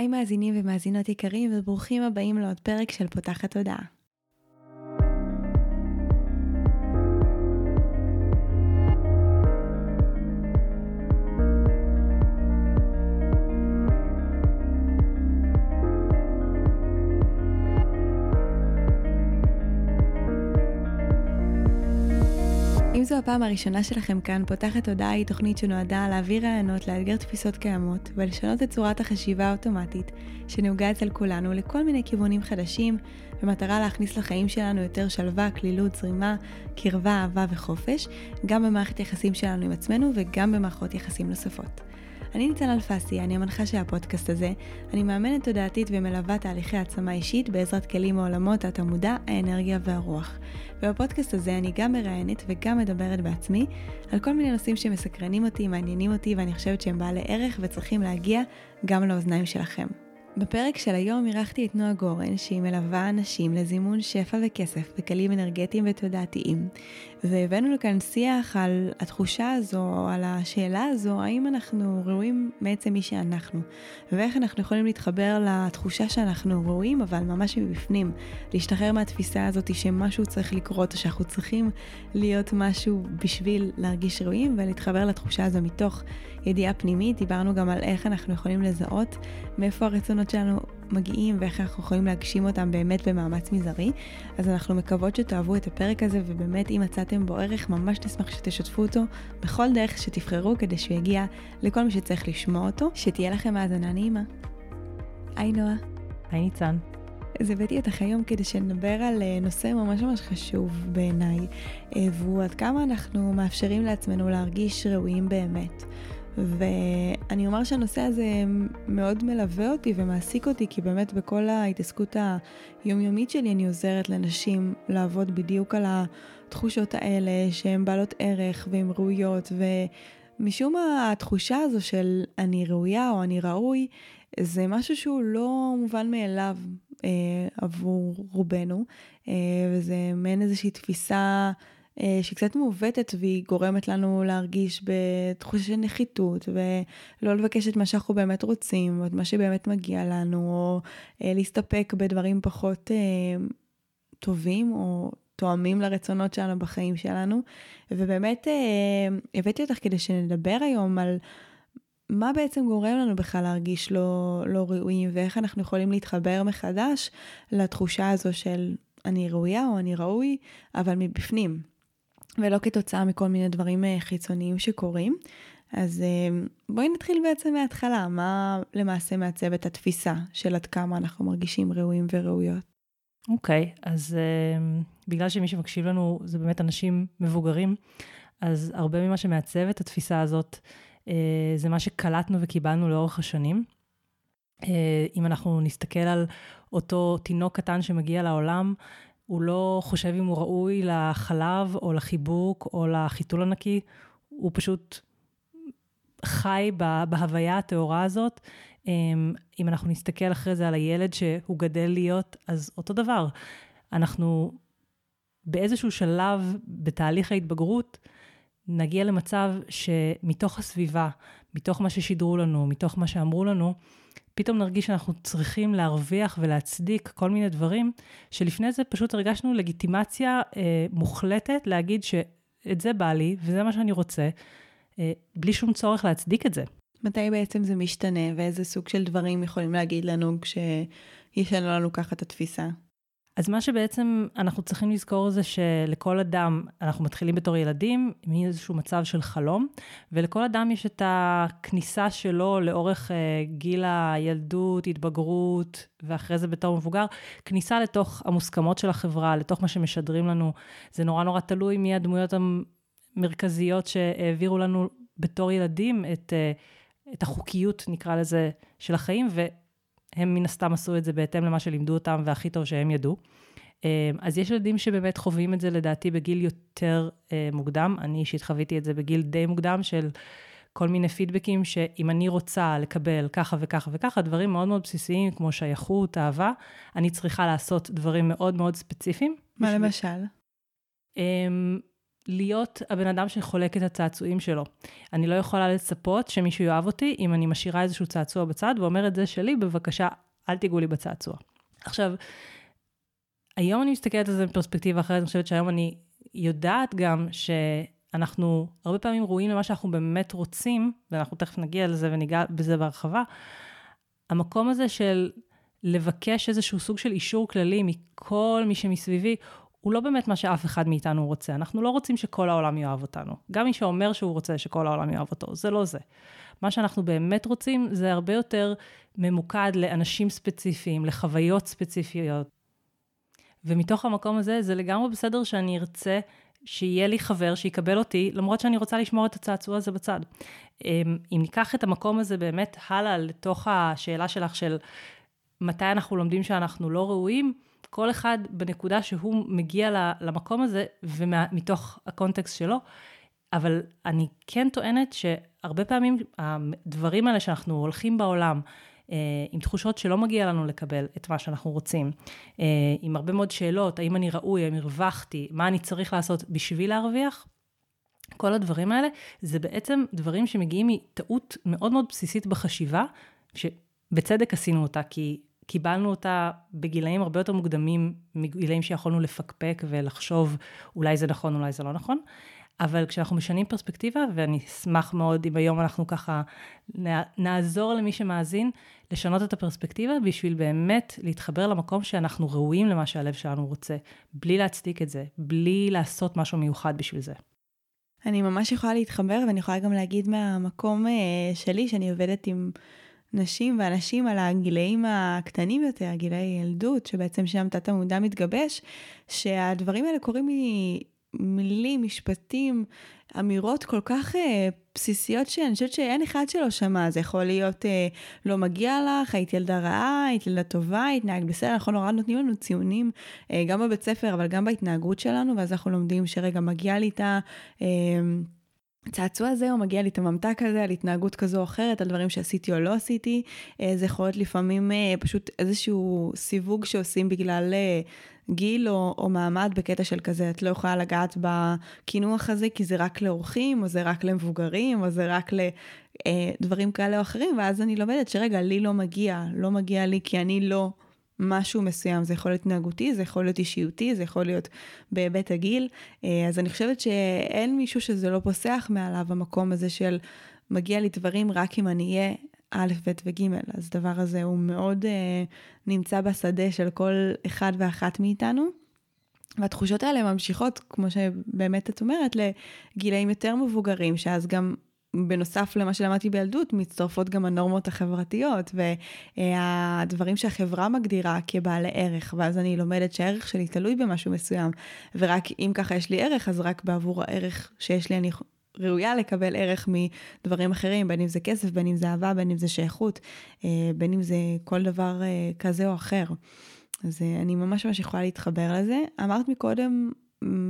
היי מאזינים ומאזינות יקרים וברוכים הבאים לעוד פרק של פותחת תודעה. הפעם הראשונה שלכם כאן, פותחת תודעה היא תוכנית שנועדה להעביר רעיונות, לאתגר תפיסות קיימות ולשנות את צורת החשיבה האוטומטית שנהוגה אצל כולנו לכל מיני כיוונים חדשים, במטרה להכניס לחיים שלנו יותר שלווה, כלילות, זרימה, קרבה, אהבה וחופש, גם במערכת יחסים שלנו עם עצמנו וגם במערכות יחסים נוספות. אני ניצן אלפסי, אני המנחה של הפודקאסט הזה. אני מאמנת תודעתית ומלווה תהליכי העצמה אישית בעזרת כלים מעולמות התמודע, האנרגיה והרוח. ובפודקאסט הזה אני גם מראיינת וגם מדברת בעצמי על כל מיני נושאים שמסקרנים אותי, מעניינים אותי ואני חושבת שהם בעלי ערך וצריכים להגיע גם לאוזניים שלכם. בפרק של היום אירחתי את נועה גורן, שהיא מלווה אנשים לזימון שפע וכסף בכלים אנרגטיים ותודעתיים. והבאנו לכאן שיח על התחושה הזו, על השאלה הזו, האם אנחנו ראויים מעצם מי שאנחנו, ואיך אנחנו יכולים להתחבר לתחושה שאנחנו ראויים, אבל ממש מבפנים, להשתחרר מהתפיסה הזאת שמשהו צריך לקרות, או שאנחנו צריכים להיות משהו בשביל להרגיש ראויים, ולהתחבר לתחושה הזו מתוך ידיעה פנימית. דיברנו גם על איך אנחנו יכולים לזהות מאיפה הרצונות שלנו מגיעים ואיך אנחנו יכולים להגשים אותם באמת במאמץ מזערי. אז אנחנו מקוות שתאהבו את הפרק הזה, ובאמת אם מצאתם בו ערך, ממש נשמח שתשתפו אותו בכל דרך שתבחרו כדי שהוא יגיע לכל מי שצריך לשמוע אותו. שתהיה לכם האזנה נעימה. היי נועה. היי ניצן. אז הבאתי אותך היום כדי שנדבר על אה, נושא ממש ממש חשוב בעיניי, אה, והוא עד כמה אנחנו מאפשרים לעצמנו להרגיש ראויים באמת. ואני אומר שהנושא הזה מאוד מלווה אותי ומעסיק אותי, כי באמת בכל ההתעסקות היומיומית שלי אני עוזרת לנשים לעבוד בדיוק על התחושות האלה שהן בעלות ערך והן ראויות, ומשום מה התחושה הזו של אני ראויה או אני ראוי, זה משהו שהוא לא מובן מאליו אה, עבור רובנו, אה, וזה מעין איזושהי תפיסה שהיא קצת מעוותת והיא גורמת לנו להרגיש בתחושה של נחיתות ולא לבקש את מה שאנחנו באמת רוצים או את מה שבאמת מגיע לנו או אה, להסתפק בדברים פחות אה, טובים או תואמים לרצונות שלנו בחיים שלנו. ובאמת הבאתי אותך כדי שנדבר היום על מה בעצם גורם לנו בכלל להרגיש לא, לא ראויים ואיך אנחנו יכולים להתחבר מחדש לתחושה הזו של אני ראויה או אני ראוי, אבל מבפנים. ולא כתוצאה מכל מיני דברים אה, חיצוניים שקורים. אז אה, בואי נתחיל בעצם מההתחלה, מה למעשה מעצב את התפיסה של עד כמה אנחנו מרגישים ראויים וראויות. אוקיי, okay, אז uh, בגלל שמי שמקשיב לנו זה באמת אנשים מבוגרים, אז הרבה ממה שמעצב את התפיסה הזאת uh, זה מה שקלטנו וקיבלנו לאורך השנים. Uh, אם אנחנו נסתכל על אותו תינוק קטן שמגיע לעולם, הוא לא חושב אם הוא ראוי לחלב או לחיבוק או לחיתול הנקי, הוא פשוט חי בהוויה הטהורה הזאת. אמ, אם אנחנו נסתכל אחרי זה על הילד שהוא גדל להיות, אז אותו דבר. אנחנו באיזשהו שלב בתהליך ההתבגרות, נגיע למצב שמתוך הסביבה, מתוך מה ששידרו לנו, מתוך מה שאמרו לנו, פתאום נרגיש שאנחנו צריכים להרוויח ולהצדיק כל מיני דברים, שלפני זה פשוט הרגשנו לגיטימציה אה, מוחלטת להגיד שאת זה בא לי וזה מה שאני רוצה, אה, בלי שום צורך להצדיק את זה. מתי בעצם זה משתנה ואיזה סוג של דברים יכולים להגיד לנו כשישנו לנו ככה את התפיסה? אז מה שבעצם אנחנו צריכים לזכור זה שלכל אדם, אנחנו מתחילים בתור ילדים, מאיזשהו מצב של חלום, ולכל אדם יש את הכניסה שלו לאורך uh, גיל הילדות, התבגרות, ואחרי זה בתור מבוגר, כניסה לתוך המוסכמות של החברה, לתוך מה שמשדרים לנו. זה נורא נורא תלוי מי הדמויות המרכזיות שהעבירו לנו בתור ילדים את, uh, את החוקיות, נקרא לזה, של החיים. הם מן הסתם עשו את זה בהתאם למה שלימדו אותם והכי טוב שהם ידעו. אה, אז יש ילדים שבאמת חווים את זה לדעתי בגיל יותר אה, מוקדם, אני אישית חוויתי את זה בגיל די מוקדם של כל מיני פידבקים שאם אני רוצה לקבל ככה וככה וככה, דברים מאוד מאוד בסיסיים כמו שייכות, אהבה, אני צריכה לעשות דברים מאוד מאוד ספציפיים. מה בשביל... למשל? אמ, להיות הבן אדם שחולק את הצעצועים שלו. אני לא יכולה לצפות שמישהו יאהב אותי אם אני משאירה איזשהו צעצוע בצד ואומרת, זה שלי, בבקשה, אל תיגעו לי בצעצוע. עכשיו, היום אני מסתכלת על זה בפרספקטיבה אחרת, אני חושבת שהיום אני יודעת גם שאנחנו הרבה פעמים רואים למה שאנחנו באמת רוצים, ואנחנו תכף נגיע לזה וניגע בזה בהרחבה, המקום הזה של לבקש איזשהו סוג של אישור כללי מכל מי שמסביבי, הוא לא באמת מה שאף אחד מאיתנו רוצה. אנחנו לא רוצים שכל העולם יאהב אותנו. גם מי שאומר שהוא רוצה שכל העולם יאהב אותו, זה לא זה. מה שאנחנו באמת רוצים זה הרבה יותר ממוקד לאנשים ספציפיים, לחוויות ספציפיות. ומתוך המקום הזה, זה לגמרי בסדר שאני ארצה שיהיה לי חבר שיקבל אותי, למרות שאני רוצה לשמור את הצעצוע הזה בצד. אמ, אם ניקח את המקום הזה באמת הלאה לתוך השאלה שלך של מתי אנחנו לומדים שאנחנו לא ראויים, כל אחד בנקודה שהוא מגיע למקום הזה ומתוך הקונטקסט שלו, אבל אני כן טוענת שהרבה פעמים הדברים האלה שאנחנו הולכים בעולם, אה, עם תחושות שלא מגיע לנו לקבל את מה שאנחנו רוצים, אה, עם הרבה מאוד שאלות, האם אני ראוי, האם הרווחתי, מה אני צריך לעשות בשביל להרוויח, כל הדברים האלה, זה בעצם דברים שמגיעים מטעות מאוד מאוד בסיסית בחשיבה, שבצדק עשינו אותה, כי קיבלנו אותה בגילאים הרבה יותר מוקדמים מגילאים שיכולנו לפקפק ולחשוב אולי זה נכון, אולי זה לא נכון. אבל כשאנחנו משנים פרספקטיבה, ואני אשמח מאוד אם היום אנחנו ככה נעזור למי שמאזין לשנות את הפרספקטיבה בשביל באמת להתחבר למקום שאנחנו ראויים למה שהלב שלנו רוצה, בלי להצדיק את זה, בלי לעשות משהו מיוחד בשביל זה. אני ממש יכולה להתחבר, ואני יכולה גם להגיד מהמקום אה, שלי, שאני עובדת עם נשים ואנשים על הגילאים הקטנים יותר, גילאי ילדות, שבעצם שם תת המודע מתגבש, שהדברים האלה קורים ממילים, משפטים, אמירות כל כך אה, בסיסיות שאני חושבת שאין אחד שלא שמע. זה יכול להיות אה, לא מגיע לך, היית ילדה רעה, היית ילדה טובה, התנהגת בסדר, אנחנו נורא נותנים לנו ציונים, אה, גם בבית ספר, אבל גם בהתנהגות שלנו, ואז אנחנו לומדים שרגע מגיע לי את ה... אה, הצעצוע הזה, הוא מגיע לי את הממתק הזה על התנהגות כזו או אחרת, על דברים שעשיתי או לא עשיתי. אה, זה יכול להיות לפעמים אה, פשוט איזשהו סיווג שעושים בגלל אה, גיל או, או מעמד בקטע של כזה, את לא יכולה לגעת בקינוח הזה כי זה רק לאורחים, או זה רק למבוגרים, או זה רק לדברים כאלה או אחרים, ואז אני לומדת שרגע, לי לא מגיע, לא מגיע לי כי אני לא... משהו מסוים, זה יכול להיות התנהגותי, זה יכול להיות אישיותי, זה יכול להיות בהיבט הגיל. אה, אז אני חושבת שאין מישהו שזה לא פוסח מעליו, המקום הזה של מגיע לי דברים רק אם אני אהיה א', ב' וג', אז הדבר הזה הוא מאוד uh, נמצא בשדה של כל אחד ואחת מאיתנו. והתחושות האלה ממשיכות, כמו שבאמת את אומרת, לגילאים יותר מבוגרים, שאז גם בנוסף למה שלמדתי בילדות, מצטרפות גם הנורמות החברתיות והדברים שהחברה מגדירה כבעלי ערך, ואז אני לומדת שהערך שלי תלוי במשהו מסוים, ורק אם ככה יש לי ערך, אז רק בעבור הערך שיש לי אני ראויה לקבל ערך מדברים אחרים, בין אם זה כסף, בין אם זה אהבה, בין אם זה שייכות, בין אם זה כל דבר אה, כזה או אחר. אז אה, אני ממש ממש יכולה להתחבר לזה. אמרת מקודם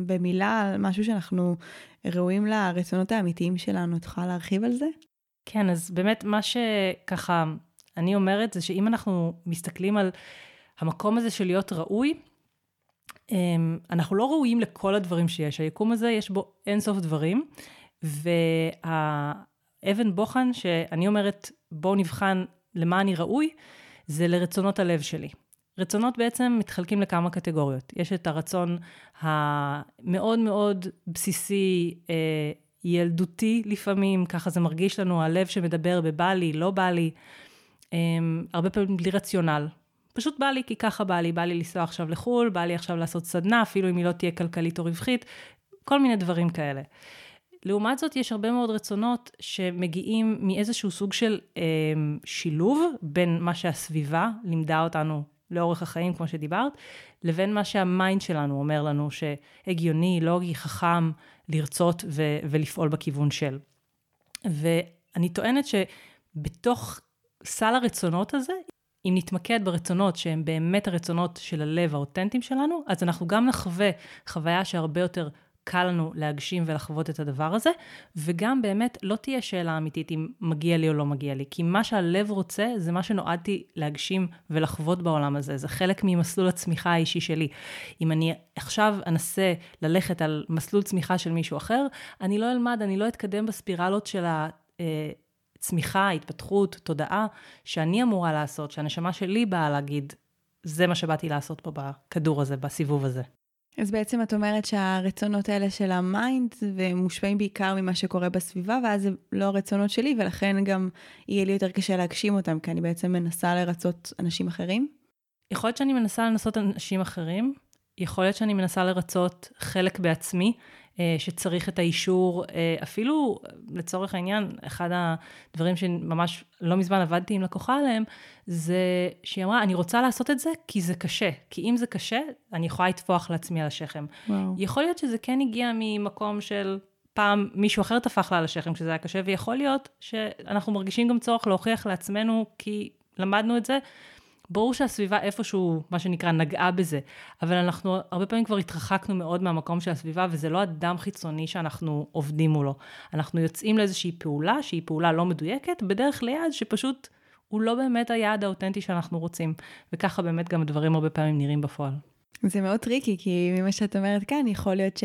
במילה על משהו שאנחנו ראויים לרצונות האמיתיים שלנו. את יכולה להרחיב על זה? כן, אז באמת מה שככה אני אומרת זה שאם אנחנו מסתכלים על המקום הזה של להיות ראוי, אמ, אנחנו לא ראויים לכל הדברים שיש. היקום הזה, יש בו אינסוף דברים, והאבן בוחן שאני אומרת, בואו נבחן למה אני ראוי, זה לרצונות הלב שלי. רצונות בעצם מתחלקים לכמה קטגוריות. יש את הרצון המאוד מאוד בסיסי, אה, ילדותי לפעמים, ככה זה מרגיש לנו, הלב שמדבר בבא לי, לא בא לי, אה, הרבה פעמים בלי רציונל. פשוט בא לי כי ככה בא לי, בא לי לנסוע עכשיו לחו"ל, בא לי עכשיו לעשות סדנה, אפילו אם היא לא תהיה כלכלית או רווחית, כל מיני דברים כאלה. לעומת זאת, יש הרבה מאוד רצונות שמגיעים מאיזשהו סוג של אה, שילוב בין מה שהסביבה לימדה אותנו לאורך החיים, כמו שדיברת, לבין מה שהמיינד שלנו אומר לנו שהגיוני, לוגי, חכם, לרצות ו- ולפעול בכיוון של. ואני טוענת שבתוך סל הרצונות הזה, אם נתמקד ברצונות שהם באמת הרצונות של הלב האותנטיים שלנו, אז אנחנו גם נחווה חוויה שהרבה יותר קל לנו להגשים ולחוות את הדבר הזה, וגם באמת לא תהיה שאלה אמיתית אם מגיע לי או לא מגיע לי, כי מה שהלב רוצה זה מה שנועדתי להגשים ולחוות בעולם הזה, זה חלק ממסלול הצמיחה האישי שלי. אם אני עכשיו אנסה ללכת על מסלול צמיחה של מישהו אחר, אני לא אלמד, אני לא אתקדם בספירלות של ה... אה, צמיחה, התפתחות, תודעה, שאני אמורה לעשות, שהנשמה שלי באה להגיד, זה מה שבאתי לעשות פה בכדור הזה, בסיבוב הזה. אז בעצם את אומרת שהרצונות האלה של ה mind, ומושפעים בעיקר ממה שקורה בסביבה, ואז זה לא הרצונות שלי, ולכן גם יהיה לי יותר קשה להגשים אותם, כי אני בעצם מנסה לרצות אנשים אחרים? יכול להיות שאני מנסה לנסות אנשים אחרים, יכול להיות שאני מנסה לרצות חלק בעצמי, שצריך את האישור, אה, אפילו לצורך העניין, אחד הדברים שממש לא מזמן עבדתי עם לקוחה עליהם, זה שהיא אמרה, אני רוצה לעשות את זה כי זה קשה. כי אם זה קשה, אני יכולה לטפוח לעצמי על השכם. וואו. יכול להיות שזה כן הגיע ממקום של פעם מישהו אחר טפח לה על השכם כשזה היה קשה, ויכול להיות שאנחנו מרגישים גם צורך להוכיח לעצמנו, כי למדנו את זה, ברור שהסביבה איפשהו, מה שנקרא, נגעה בזה, אבל אנחנו הרבה פעמים כבר התרחקנו מאוד מהמקום של הסביבה, וזה לא אדם חיצוני שאנחנו עובדים מולו. אנחנו יוצאים לאיזושהי פעולה, שהיא פעולה לא מדויקת, בדרך ליעד שפשוט הוא לא באמת היעד האותנטי שאנחנו רוצים. וככה באמת גם הדברים הרבה פעמים נראים בפועל. זה מאוד טריקי, כי ממה שאת אומרת כאן, יכול להיות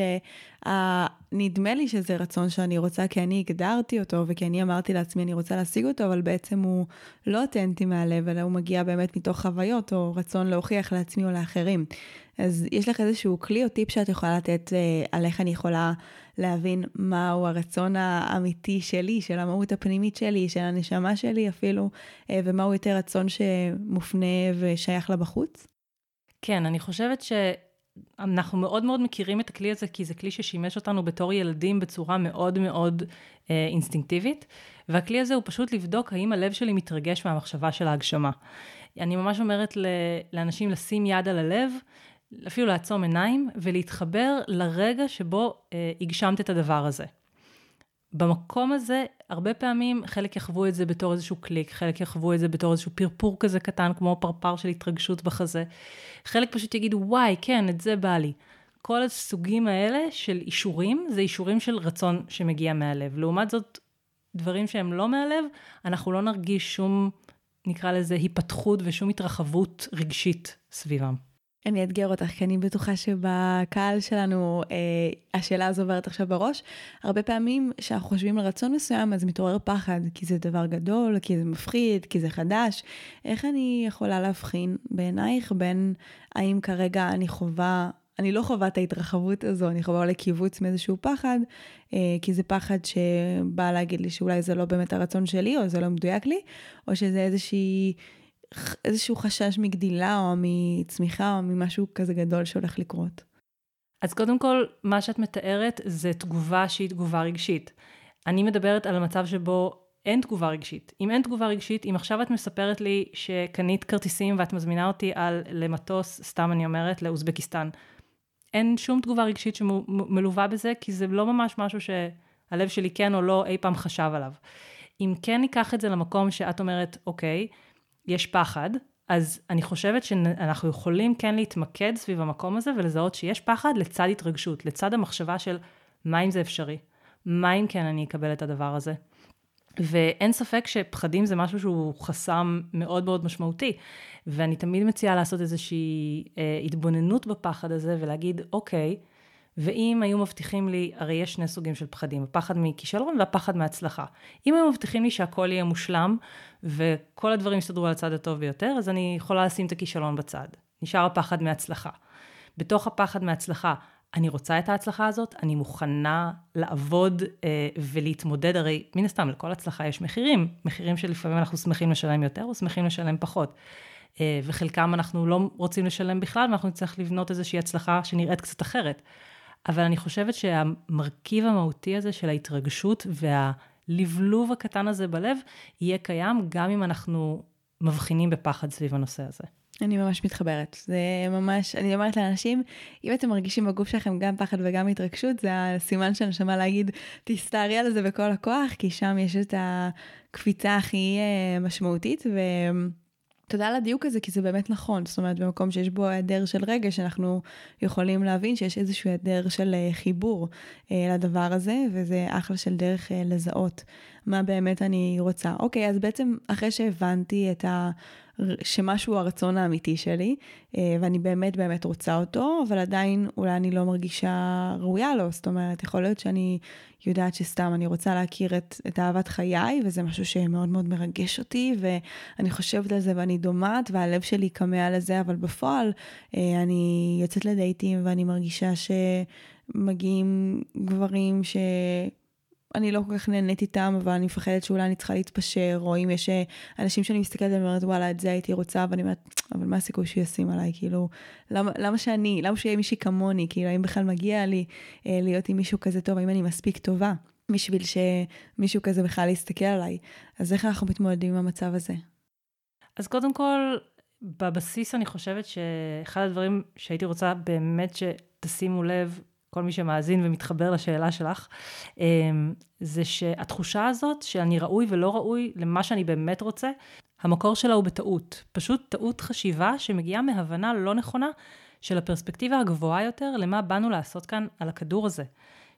שנדמה לי שזה רצון שאני רוצה, כי אני הגדרתי אותו, וכי אני אמרתי לעצמי, אני רוצה להשיג אותו, אבל בעצם הוא לא אותנטי מהלב, אלא הוא מגיע באמת מתוך חוויות, או רצון להוכיח לעצמי או לאחרים. אז יש לך איזשהו כלי או טיפ שאת יכולה לתת אה, על איך אני יכולה להבין מהו הרצון האמיתי שלי, של המהות הפנימית שלי, של הנשמה שלי אפילו, אה, ומהו יותר רצון שמופנה ושייך לה בחוץ? כן, אני חושבת שאנחנו מאוד מאוד מכירים את הכלי הזה, כי זה כלי ששימש אותנו בתור ילדים בצורה מאוד מאוד אה, אינסטינקטיבית, והכלי הזה הוא פשוט לבדוק האם הלב שלי מתרגש מהמחשבה של ההגשמה. אני ממש אומרת לאנשים לשים יד על הלב, אפילו לעצום עיניים, ולהתחבר לרגע שבו אה, הגשמת את הדבר הזה. במקום הזה, הרבה פעמים חלק יחוו את זה בתור איזשהו קליק, חלק יחוו את זה בתור איזשהו פרפור כזה קטן, כמו פרפר של התרגשות בחזה. חלק פשוט יגידו, וואי, כן, את זה בא לי. כל הסוגים האלה של אישורים, זה אישורים של רצון שמגיע מהלב. לעומת זאת, דברים שהם לא מהלב, אנחנו לא נרגיש שום, נקרא לזה, היפתחות ושום התרחבות רגשית סביבם. אני אאתגר אותך, כי אני בטוחה שבקהל שלנו אה, השאלה הזו עוברת עכשיו בראש. הרבה פעמים כשאנחנו חושבים על רצון מסוים, אז מתעורר פחד, כי זה דבר גדול, כי זה מפחיד, כי זה חדש. איך אני יכולה להבחין בעינייך בין האם כרגע אני חווה, אני לא חווה את ההתרחבות הזו, אני חווה אולי קיבוץ מאיזשהו פחד, אה, כי זה פחד שבא להגיד לי שאולי זה לא באמת הרצון שלי, או זה לא מדויק לי, או שזה איזושהי... איזשהו חשש מגדילה או מצמיחה או ממשהו כזה גדול שהולך לקרות? אז קודם כל, מה שאת מתארת זה תגובה שהיא תגובה רגשית. אני מדברת על המצב שבו אין תגובה רגשית. אם אין תגובה רגשית, אם עכשיו את מספרת לי שקנית כרטיסים ואת מזמינה אותי על למטוס, סתם אני אומרת, לאוזבקיסטן, אין שום תגובה רגשית שמלווה בזה, כי זה לא ממש משהו שהלב שלי כן או לא אי פעם חשב עליו. אם כן ניקח את זה למקום שאת אומרת, אוקיי, יש פחד, אז אני חושבת שאנחנו יכולים כן להתמקד סביב המקום הזה ולזהות שיש פחד לצד התרגשות, לצד המחשבה של מה אם זה אפשרי, מה אם כן אני אקבל את הדבר הזה. ואין ספק שפחדים זה משהו שהוא חסם מאוד מאוד משמעותי. ואני תמיד מציעה לעשות איזושהי אה, התבוננות בפחד הזה ולהגיד, אוקיי, ואם היו מבטיחים לי, הרי יש שני סוגים של פחדים, הפחד מכישלון והפחד מהצלחה. אם היו מבטיחים לי שהכל יהיה מושלם, וכל הדברים יסתדרו על הצד הטוב ביותר, אז אני יכולה לשים את הכישלון בצד. נשאר הפחד מהצלחה. בתוך הפחד מהצלחה, אני רוצה את ההצלחה הזאת, אני מוכנה לעבוד אה, ולהתמודד, הרי מן הסתם לכל הצלחה יש מחירים, מחירים שלפעמים אנחנו שמחים לשלם יותר או שמחים לשלם פחות. אה, וחלקם אנחנו לא רוצים לשלם בכלל, ואנחנו נצטרך לבנות איזושהי הצלחה שנראית קצת אחרת. אבל אני חושבת שהמרכיב המהותי הזה של ההתרגשות והלבלוב הקטן הזה בלב, יהיה קיים גם אם אנחנו מבחינים בפחד סביב הנושא הזה. אני ממש מתחברת. זה ממש, אני אומרת לאנשים, אם אתם מרגישים בגוף שלכם גם פחד וגם התרגשות, זה הסימן של הנשמה להגיד, תסתערי על זה בכל הכוח, כי שם יש את הקפיצה הכי אה, משמעותית, ו... תודה על הדיוק הזה, כי זה באמת נכון. זאת אומרת, במקום שיש בו היעדר של רגש, אנחנו יכולים להבין שיש איזשהו היעדר של אה, חיבור אה, לדבר הזה, וזה אחלה של דרך אה, לזהות מה באמת אני רוצה. אוקיי, אז בעצם אחרי שהבנתי את ה... שמשהו הרצון האמיתי שלי, אה, ואני באמת באמת רוצה אותו, אבל עדיין אולי אני לא מרגישה ראויה לו. זאת אומרת, יכול להיות שאני יודעת שסתם אני רוצה להכיר את, את אהבת חיי, וזה משהו שמאוד מאוד מרגש אותי, ואני חושבת על זה ואני דומעת, והלב שלי כמה לזה, אבל בפועל אה, אני יוצאת לדייטים ואני מרגישה שמגיעים גברים ש... אני לא כל כך נהנית איתם, אבל אני מפחדת שאולי אני צריכה להתפשר, או אם יש אה, אנשים שאני מסתכלת עליהם ואומרת, וואלה, את זה הייתי רוצה, ואני אומרת, אבל מה הסיכוי שהוא ישים עליי? כאילו, למה, למה שאני, למה שיהיה מישהי כמוני? כאילו, האם בכלל מגיע לי אה, להיות עם מישהו כזה טוב? האם אני מספיק טובה בשביל שמישהו כזה בכלל יסתכל עליי? אז איך אנחנו מתמודדים עם המצב הזה? אז קודם כל, בבסיס אני חושבת שאחד הדברים שהייתי רוצה באמת שתשימו לב כל מי שמאזין ומתחבר לשאלה שלך, אמ, זה שהתחושה הזאת שאני ראוי ולא ראוי למה שאני באמת רוצה, המקור שלה הוא בטעות. פשוט טעות חשיבה שמגיעה מהבנה לא נכונה של הפרספקטיבה הגבוהה יותר למה באנו לעשות כאן על הכדור הזה.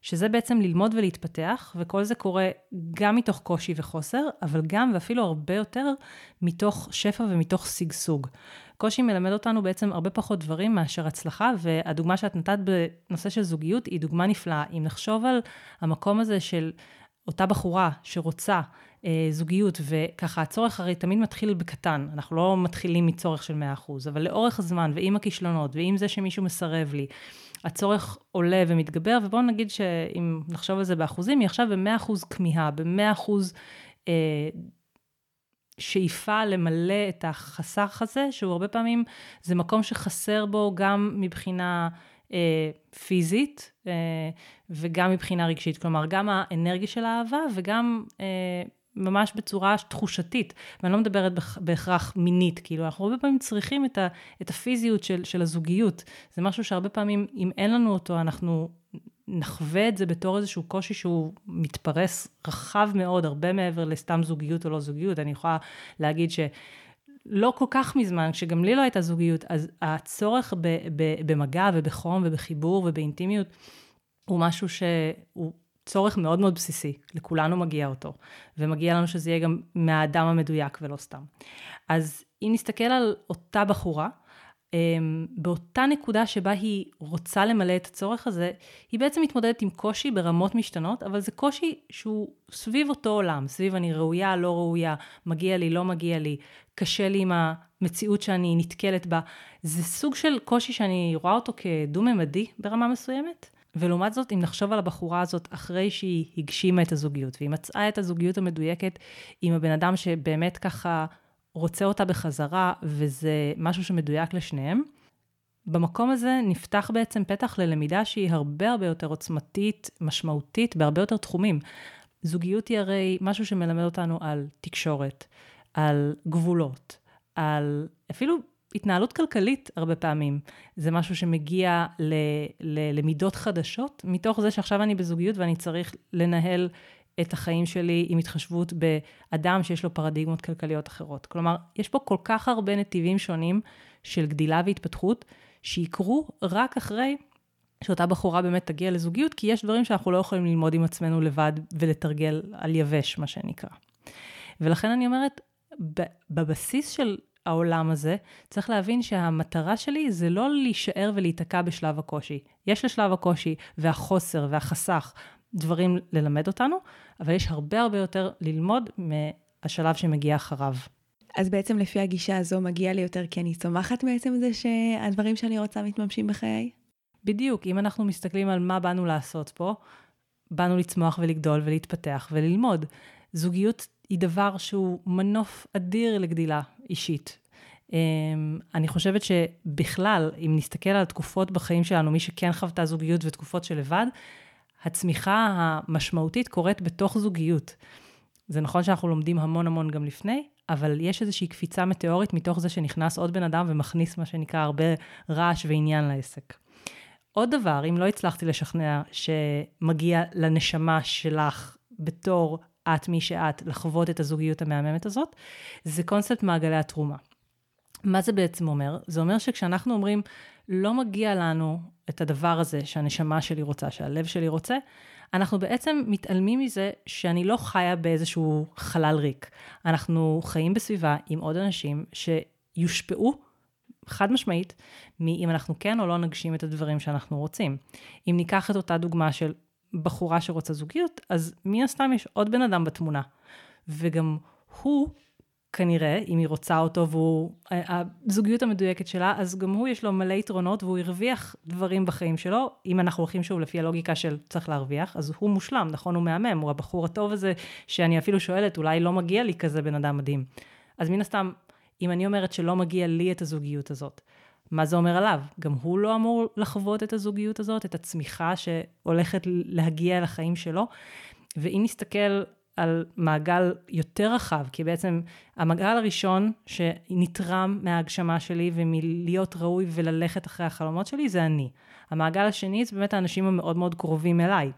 שזה בעצם ללמוד ולהתפתח, וכל זה קורה גם מתוך קושי וחוסר, אבל גם ואפילו הרבה יותר מתוך שפע ומתוך שגשוג. קושי מלמד אותנו בעצם הרבה פחות דברים מאשר הצלחה, והדוגמה שאת נתת בנושא של זוגיות היא דוגמה נפלאה. אם נחשוב על המקום הזה של אותה בחורה שרוצה אה, זוגיות, וככה הצורך הרי תמיד מתחיל בקטן, אנחנו לא מתחילים מצורך של 100%, אבל לאורך הזמן, ועם הכישלונות, ועם זה שמישהו מסרב לי, הצורך עולה ומתגבר, ובואו נגיד שאם נחשוב על זה באחוזים, היא עכשיו ב-100% כמיהה, ב-100% אה, שאיפה למלא את החסך הזה, שהוא הרבה פעמים, זה מקום שחסר בו גם מבחינה אה, פיזית אה, וגם מבחינה רגשית. כלומר, גם האנרגיה של האהבה וגם אה, ממש בצורה תחושתית, ואני לא מדברת בהכרח מינית, כאילו אנחנו הרבה פעמים צריכים את, ה, את הפיזיות של, של הזוגיות. זה משהו שהרבה פעמים, אם אין לנו אותו, אנחנו נחווה את זה בתור איזשהו קושי שהוא מתפרס רחב מאוד, הרבה מעבר לסתם זוגיות או לא זוגיות. אני יכולה להגיד ש... לא כל כך מזמן, כשגם לי לא הייתה זוגיות, אז הצורך ב, ב, במגע ובחום ובחיבור ובאינטימיות הוא משהו שהוא צורך מאוד מאוד בסיסי, לכולנו מגיע אותו, ומגיע לנו שזה יהיה גם מהאדם המדויק ולא סתם. אז אם נסתכל על אותה בחורה, באותה נקודה שבה היא רוצה למלא את הצורך הזה, היא בעצם מתמודדת עם קושי ברמות משתנות, אבל זה קושי שהוא סביב אותו עולם, סביב אני ראויה, לא ראויה, מגיע לי, לא מגיע לי, קשה לי עם המציאות שאני נתקלת בה. זה סוג של קושי שאני רואה אותו כדו-ממדי ברמה מסוימת. ולעומת זאת, אם נחשוב על הבחורה הזאת אחרי שהיא הגשימה את הזוגיות, והיא מצאה את הזוגיות המדויקת עם הבן אדם שבאמת ככה רוצה אותה בחזרה, וזה משהו שמדויק לשניהם, במקום הזה נפתח בעצם פתח ללמידה שהיא הרבה הרבה יותר עוצמתית, משמעותית, בהרבה יותר תחומים. זוגיות היא הרי משהו שמלמד אותנו על תקשורת, על גבולות, על אפילו התנהלות כלכלית הרבה פעמים. זה משהו שמגיע ל, ל, למידות חדשות, מתוך זה שעכשיו אני בזוגיות ואני צריך לנהל את החיים שלי עם התחשבות באדם שיש לו פרדיגמות כלכליות אחרות. כלומר, יש פה כל כך הרבה נתיבים שונים של גדילה והתפתחות, שיקרו רק אחרי שאותה בחורה באמת תגיע לזוגיות, כי יש דברים שאנחנו לא יכולים ללמוד עם עצמנו לבד ולתרגל על יבש, מה שנקרא. ולכן אני אומרת, בבסיס של העולם הזה, צריך להבין שהמטרה שלי זה לא להישאר ולהיתקע בשלב הקושי. יש לשלב הקושי והחוסר והחסך דברים ללמד אותנו, אבל יש הרבה הרבה יותר ללמוד מהשלב שמגיע אחריו. אז בעצם לפי הגישה הזו מגיע לי יותר כי אני צומחת בעצם זה שהדברים שאני רוצה מתממשים בחיי? בדיוק, אם אנחנו מסתכלים על מה באנו לעשות פה, באנו לצמוח ולגדול ולהתפתח וללמוד. זוגיות היא דבר שהוא מנוף אדיר לגדילה אישית. אמ, אני חושבת שבכלל, אם נסתכל על התקופות בחיים שלנו, מי שכן חוותה זוגיות ותקופות שלבד, הצמיחה המשמעותית קורית בתוך זוגיות. זה נכון שאנחנו לומדים המון המון גם לפני, אבל יש איזושהי קפיצה מטאורית מתוך זה שנכנס עוד בן אדם ומכניס מה שנקרא הרבה רעש ועניין לעסק. עוד דבר, אם לא הצלחתי לשכנע שמגיע לנשמה שלך בתור את מי שאת, לחוות את הזוגיות המהממת הזאת, זה קונספט מעגלי התרומה. מה זה בעצם אומר? זה אומר שכשאנחנו אומרים, לא מגיע לנו את הדבר הזה שהנשמה שלי רוצה, שהלב שלי רוצה, אנחנו בעצם מתעלמים מזה שאני לא חיה באיזשהו חלל ריק. אנחנו חיים בסביבה עם עוד אנשים שיושפעו חד משמעית, מאם אנחנו כן או לא נגשים את הדברים שאנחנו רוצים. אם ניקח את אותה דוגמה של בחורה שרוצה זוגיות, אז מן הסתם יש עוד בן אדם בתמונה. וגם הוא, כנראה, אם היא רוצה אותו והוא, הזוגיות המדויקת שלה, אז גם הוא יש לו מלא יתרונות והוא הרוויח דברים בחיים שלו. אם אנחנו הולכים שוב לפי הלוגיקה של צריך להרוויח, אז הוא מושלם, נכון? הוא מהמם, הוא הבחור הטוב הזה, שאני אפילו שואלת, אולי לא מגיע לי כזה בן אדם מדהים. אז מן הסתם, אם אני אומרת שלא מגיע לי את הזוגיות הזאת, מה זה אומר עליו? גם הוא לא אמור לחוות את הזוגיות הזאת, את הצמיחה שהולכת להגיע לחיים שלו. ואם נסתכל על מעגל יותר רחב, כי בעצם המעגל הראשון שנתרם מההגשמה שלי ומלהיות ראוי וללכת אחרי החלומות שלי, זה אני. המעגל השני זה באמת האנשים המאוד מאוד קרובים אליי.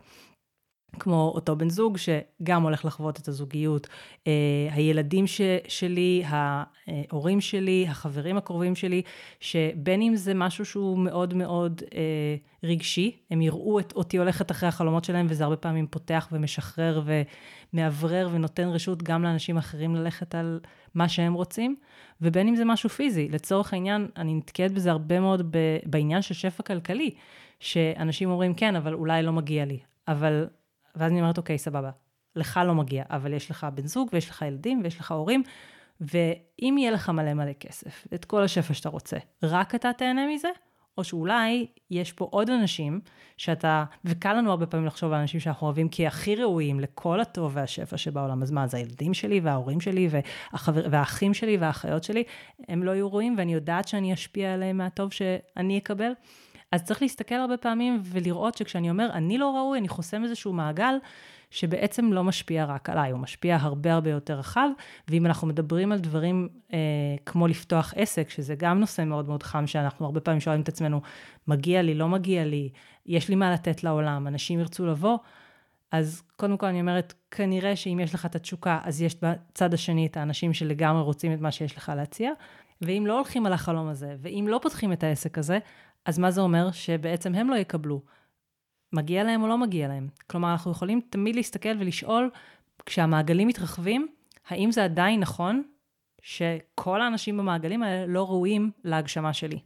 כמו אותו בן זוג שגם הולך לחוות את הזוגיות, אה, הילדים ש, שלי, ההורים שלי, החברים הקרובים שלי, שבין אם זה משהו שהוא מאוד מאוד אה, רגשי, הם יראו את, אותי הולכת אחרי החלומות שלהם, וזה הרבה פעמים פותח ומשחרר ומאוורר ונותן רשות גם לאנשים אחרים ללכת על מה שהם רוצים, ובין אם זה משהו פיזי. לצורך העניין, אני נתקעת בזה הרבה מאוד בעניין של שפע כלכלי, שאנשים אומרים, כן, אבל אולי לא מגיע לי. אבל ואז אני אומרת, אוקיי, סבבה, לך לא מגיע, אבל יש לך בן זוג ויש לך ילדים ויש לך הורים, ואם יהיה לך מלא מלא כסף, את כל השפע שאתה רוצה, רק אתה תהנה מזה? או שאולי יש פה עוד אנשים שאתה, וקל לנו הרבה פעמים לחשוב על אנשים שאנחנו אוהבים כהכי ראויים לכל הטוב והשפע שבעולם. אז מה, זה הילדים שלי וההורים שלי והחבר, והאחים שלי והאחיות שלי, הם לא יהיו ראויים ואני יודעת שאני אשפיע עליהם מהטוב שאני אקבל? אז צריך להסתכל הרבה פעמים ולראות שכשאני אומר, אני לא ראוי, אני חוסם איזשהו מעגל שבעצם לא משפיע רק עליי, הוא משפיע הרבה הרבה יותר רחב, ואם אנחנו מדברים על דברים אה, כמו לפתוח עסק, שזה גם נושא מאוד מאוד חם, שאנחנו הרבה פעמים שואלים את עצמנו, מגיע לי, לא מגיע לי, יש לי מה לתת לעולם, אנשים ירצו לבוא, אז קודם כל אני אומרת, כנראה שאם יש לך את התשוקה, אז יש בצד השני את האנשים שלגמרי רוצים את מה שיש לך להציע. ואם לא הולכים על החלום הזה, ואם לא פותחים את העסק הזה, אז מה זה אומר? שבעצם הם לא יקבלו. מגיע להם או לא מגיע להם. כלומר, אנחנו יכולים תמיד להסתכל ולשאול, כשהמעגלים מתרחבים, האם זה עדיין נכון שכל האנשים במעגלים האלה לא ראויים להגשמה שלי?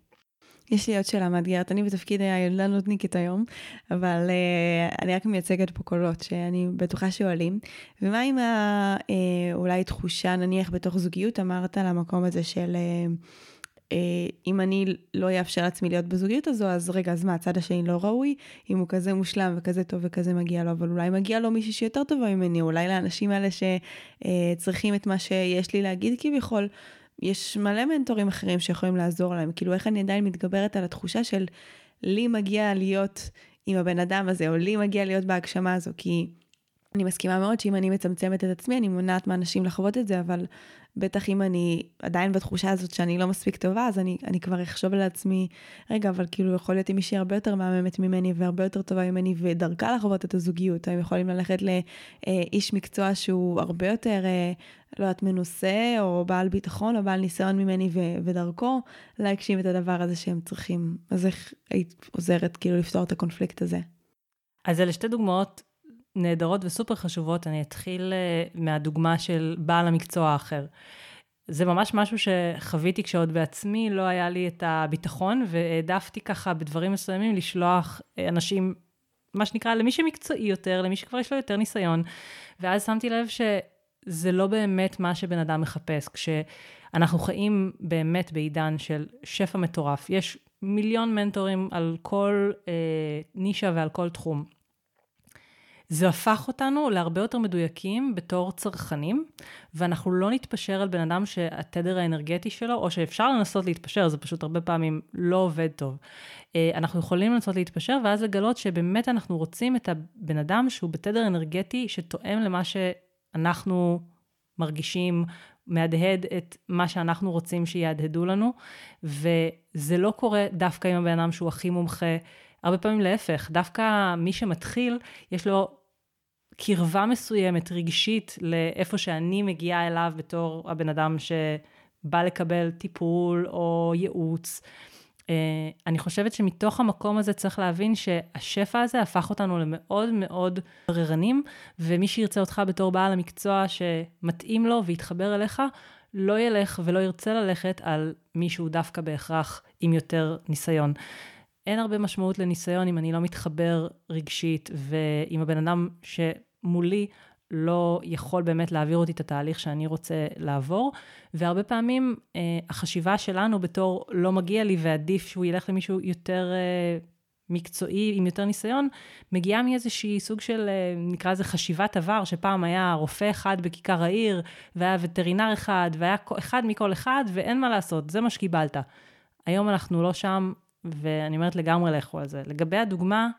יש לי עוד שאלה מאתגרת, אני בתפקיד הילדה נודניקית היום, אבל uh, אני רק מייצגת פה קולות שאני בטוחה שעולים. ומה עם ה, uh, אולי תחושה, נניח בתוך זוגיות, אמרת על המקום הזה של... Uh, אה, אם אני לא אאפשר לעצמי להיות בזוגיות הזו, אז רגע, אז מה, הצד השני לא ראוי? אם הוא כזה מושלם וכזה טוב וכזה מגיע לו, אבל אולי מגיע לו מישהי שיותר טובה ממני, אולי לאנשים האלה שצריכים את מה שיש לי להגיד כביכול, יש מלא מנטורים אחרים שיכולים לעזור להם. כאילו, איך אני עדיין מתגברת על התחושה של לי מגיע להיות עם הבן אדם הזה, או לי מגיע להיות בהגשמה הזו, כי... אני מסכימה מאוד שאם אני מצמצמת את עצמי, אני מונעת מאנשים לחוות את זה, אבל בטח אם אני עדיין בתחושה הזאת שאני לא מספיק טובה, אז אני, אני כבר אחשוב על עצמי, רגע, אבל כאילו יכול להיות עם מישהי הרבה יותר מהממת ממני והרבה יותר טובה ממני, ודרכה לחוות את הזוגיות. הם יכולים ללכת לאיש מקצוע שהוא הרבה יותר, אה, לא יודעת, מנוסה, או בעל ביטחון, או בעל ניסיון ממני, ו- ודרכו להגשים את הדבר הזה שהם צריכים. אז איך היית עוזרת כאילו לפתור את הקונפליקט הזה? אז אלה שתי דוגמאות נהדרות וסופר חשובות. אני אתחיל אה, מהדוגמה של בעל המקצוע האחר. זה ממש משהו שחוויתי כשעוד בעצמי לא היה לי את הביטחון, והעדפתי ככה בדברים מסוימים לשלוח אה, אנשים, מה שנקרא, למי שמקצועי יותר, למי שכבר יש לו יותר ניסיון. ואז שמתי לב שזה לא באמת מה שבן אדם מחפש. כשאנחנו חיים באמת בעידן של שפע מטורף, יש מיליון מנטורים על כל אה, נישה ועל כל תחום. זה הפך אותנו להרבה יותר מדויקים בתור צרכנים, ואנחנו לא נתפשר על בן אדם שהתדר האנרגטי שלו, או שאפשר לנסות להתפשר, זה פשוט הרבה פעמים לא עובד טוב. אה, אנחנו יכולים לנסות להתפשר, ואז לגלות שבאמת אנחנו רוצים את הבן אדם שהוא בתדר אנרגטי שתואם למה שאנחנו מרגישים, מהדהד את מה שאנחנו רוצים שיהדהדו לנו, וזה לא קורה דווקא עם הבן אדם שהוא הכי מומחה. הרבה פעמים להפך, דווקא מי שמתחיל, יש לו קרבה מסוימת, רגשית, לאיפה שאני מגיעה אליו בתור הבן אדם בא לקבל טיפול או ייעוץ. Uh, אני חושבת שמתוך המקום הזה צריך להבין שהשפע הזה הפך אותנו למאוד מאוד בררנים, ומי שירצה אותך בתור בעל המקצוע שמתאים לו ויתחבר אליך, לא ילך ולא ירצה ללכת על מישהו דווקא בהכרח עם יותר ניסיון. אין הרבה משמעות לניסיון אם אני לא מתחבר רגשית, ואם הבן אדם שמולי לא יכול באמת להעביר אותי את התהליך שאני רוצה לעבור. והרבה פעמים אה, החשיבה שלנו בתור לא מגיע לי ועדיף שהוא ילך למישהו יותר אה, מקצועי, עם יותר ניסיון, מגיעה מאיזושהי סוג של, אה, נקרא לזה חשיבת עבר, שפעם היה רופא אחד בכיכר העיר, והיה וטרינר אחד, והיה אחד מכל אחד, ואין מה לעשות, זה מה שקיבלת. היום אנחנו לא שם, ואני אומרת לגמרי לכו על זה. לגבי הדוגמה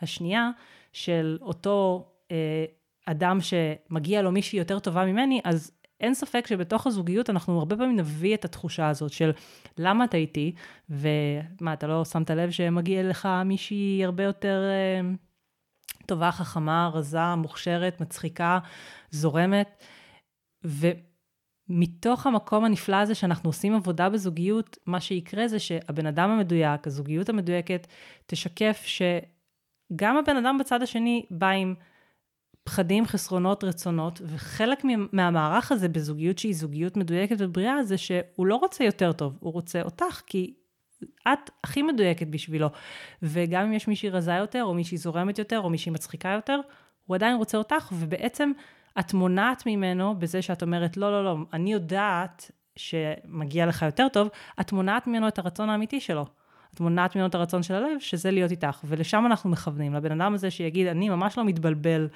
השנייה של אותו אה, אדם שמגיע לו מישהי יותר טובה ממני, אז אין ספק שבתוך הזוגיות אנחנו הרבה פעמים נביא את התחושה הזאת של למה אתה איתי, ומה, אתה לא שמת לב שמגיע לך מישהי הרבה יותר אה, טובה, חכמה, רזה, מוכשרת, מצחיקה, זורמת, ומתוך המקום הנפלא הזה שאנחנו עושים עבודה בזוגיות, מה שיקרה זה שהבן אדם המדויק, הזוגיות המדויקת, תשקף שגם הבן אדם בצד השני בא עם פחדים, חסרונות, רצונות, וחלק מהמערך הזה בזוגיות שהיא זוגיות מדויקת ובריאה, זה שהוא לא רוצה יותר טוב, הוא רוצה אותך, כי את הכי מדויקת בשבילו. וגם אם יש מישהי רזה יותר, או מישהי זורמת יותר, או מישהי מצחיקה יותר, הוא עדיין רוצה אותך, ובעצם את מונעת ממנו בזה שאת אומרת, לא, לא, לא, אני יודעת שמגיע לך יותר טוב, את מונעת ממנו את הרצון האמיתי שלו. את מונעת ממנו את הרצון של הלב, שזה להיות איתך. ולשם אנחנו מכוונים, לבן אדם הזה שיגיד, אני ממש לא מתבלבל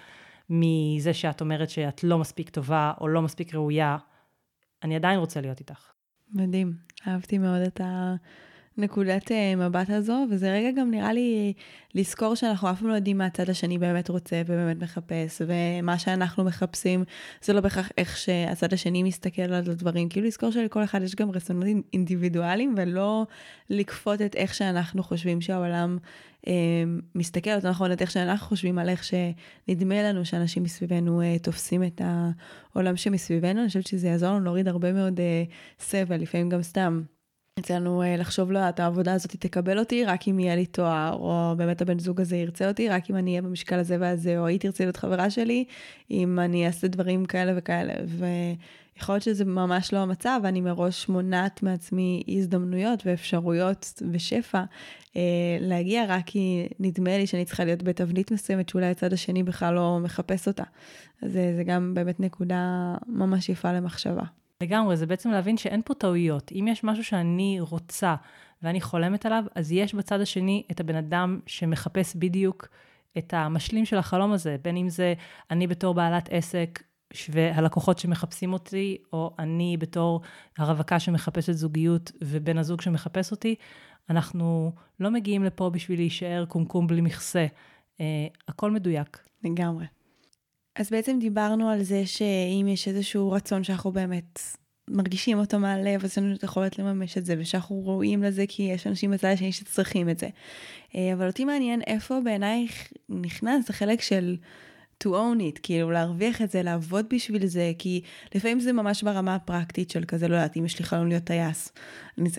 מזה שאת אומרת שאת לא מספיק טובה או לא מספיק ראויה, אני עדיין רוצה להיות איתך. מדהים, אהבתי מאוד את הנקודת אה, מבט הזו, וזה רגע גם נראה לי לזכור שאנחנו אף פעם לא יודעים מה הצד השני באמת רוצה ובאמת מחפש, ומה שאנחנו מחפשים זה לא בהכרח איך שהצד השני מסתכל על הדברים, כאילו לזכור שלכל אחד יש גם רצונות אינדיבידואליים, ולא לכפות את איך שאנחנו חושבים שהעולם אה, מסתכל, יותר נכון, את איך שאנחנו חושבים על איך שנדמה לנו שאנשים מסביבנו אה, תופסים את העולם שמסביבנו, אני חושבת שזה יעזור לנו להוריד הרבה מאוד אה, סבל, לפעמים גם סתם. אצלנו אה, לחשוב, לא, את העבודה הזאת תקבל אותי רק אם יהיה לי תואר, או באמת הבן זוג הזה ירצה אותי רק אם אני אהיה במשקל הזה והזה, או היא תרצה להיות חברה שלי, אם אני אעשה דברים כאלה וכאלה. ויכול להיות שזה ממש לא המצב, ואני מראש מונעת מעצמי הזדמנויות ואפשרויות ושפע אה, להגיע רק כי נדמה לי שאני צריכה להיות בתבנית מסוימת שאולי הצד השני בכלל לא מחפש אותה. אז זה גם באמת נקודה ממש יפה למחשבה. לגמרי, זה בעצם להבין שאין פה טעויות. אם יש משהו שאני רוצה ואני חולמת עליו, אז יש בצד השני את הבן אדם שמחפש בדיוק את המשלים של החלום הזה, בין אם זה אני בתור בעלת עסק והלקוחות שמחפשים אותי, או אני בתור הרווקה שמחפשת זוגיות ובן הזוג שמחפש אותי, אנחנו לא מגיעים לפה בשביל להישאר קומקום בלי מכסה. Uh, הכל מדויק. לגמרי. אז בעצם דיברנו על זה שאם יש איזשהו רצון שאנחנו באמת מרגישים אותו מהלב, אז יש לנו את היכולת לממש את זה, ושאנחנו ראויים לזה כי יש אנשים בצד השני שצריכים את זה. אה, אבל אותי מעניין איפה בעינייך נכנס החלק של to own it, כאילו להרוויח את זה, לעבוד בשביל זה, כי לפעמים זה ממש ברמה הפרקטית של כזה, לא יודעת, אם יש לי חלום להיות טייס,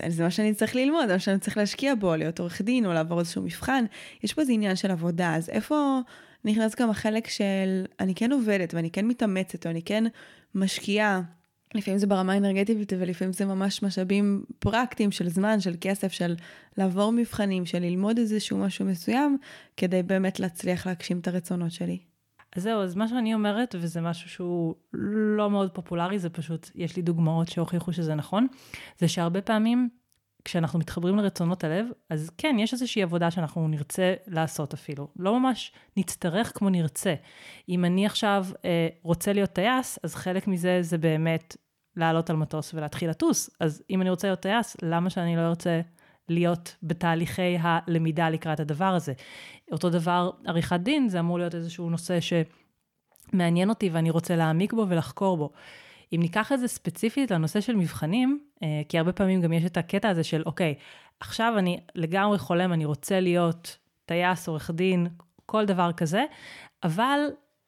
זה מה שאני צריך ללמוד, זה מה שאני צריך להשקיע בו, להיות עורך דין או לעבור איזשהו מבחן, יש פה איזה עניין של עבודה, אז איפה... נכנס גם החלק של אני כן עובדת ואני כן מתאמצת או אני כן משקיעה. לפעמים זה ברמה האנרגטית ולפעמים זה ממש משאבים פרקטיים של זמן, של כסף, של לעבור מבחנים, של ללמוד איזשהו משהו מסוים, כדי באמת להצליח להגשים את הרצונות שלי. אז זהו, אז מה שאני אומרת, וזה משהו שהוא לא מאוד פופולרי, זה פשוט, יש לי דוגמאות שהוכיחו שזה נכון, זה שהרבה פעמים כשאנחנו מתחברים לרצונות הלב, אז כן, יש איזושהי עבודה שאנחנו נרצה לעשות אפילו. לא ממש נצטרך כמו נרצה. אם אני עכשיו אה, רוצה להיות טייס, אז חלק מזה זה באמת לעלות על מטוס ולהתחיל לטוס. אז אם אני רוצה להיות טייס, למה שאני לא ארצה להיות בתהליכי הלמידה לקראת הדבר הזה? אותו דבר, עריכת דין, זה אמור להיות איזשהו נושא שמעניין אותי ואני רוצה להעמיק בו ולחקור בו. אם ניקח את זה ספציפית לנושא של מבחנים, אה, כי הרבה פעמים גם יש את הקטע הזה של, אוקיי, עכשיו אני לגמרי חולם, אני רוצה להיות טייס, עורך דין, כל דבר כזה, אבל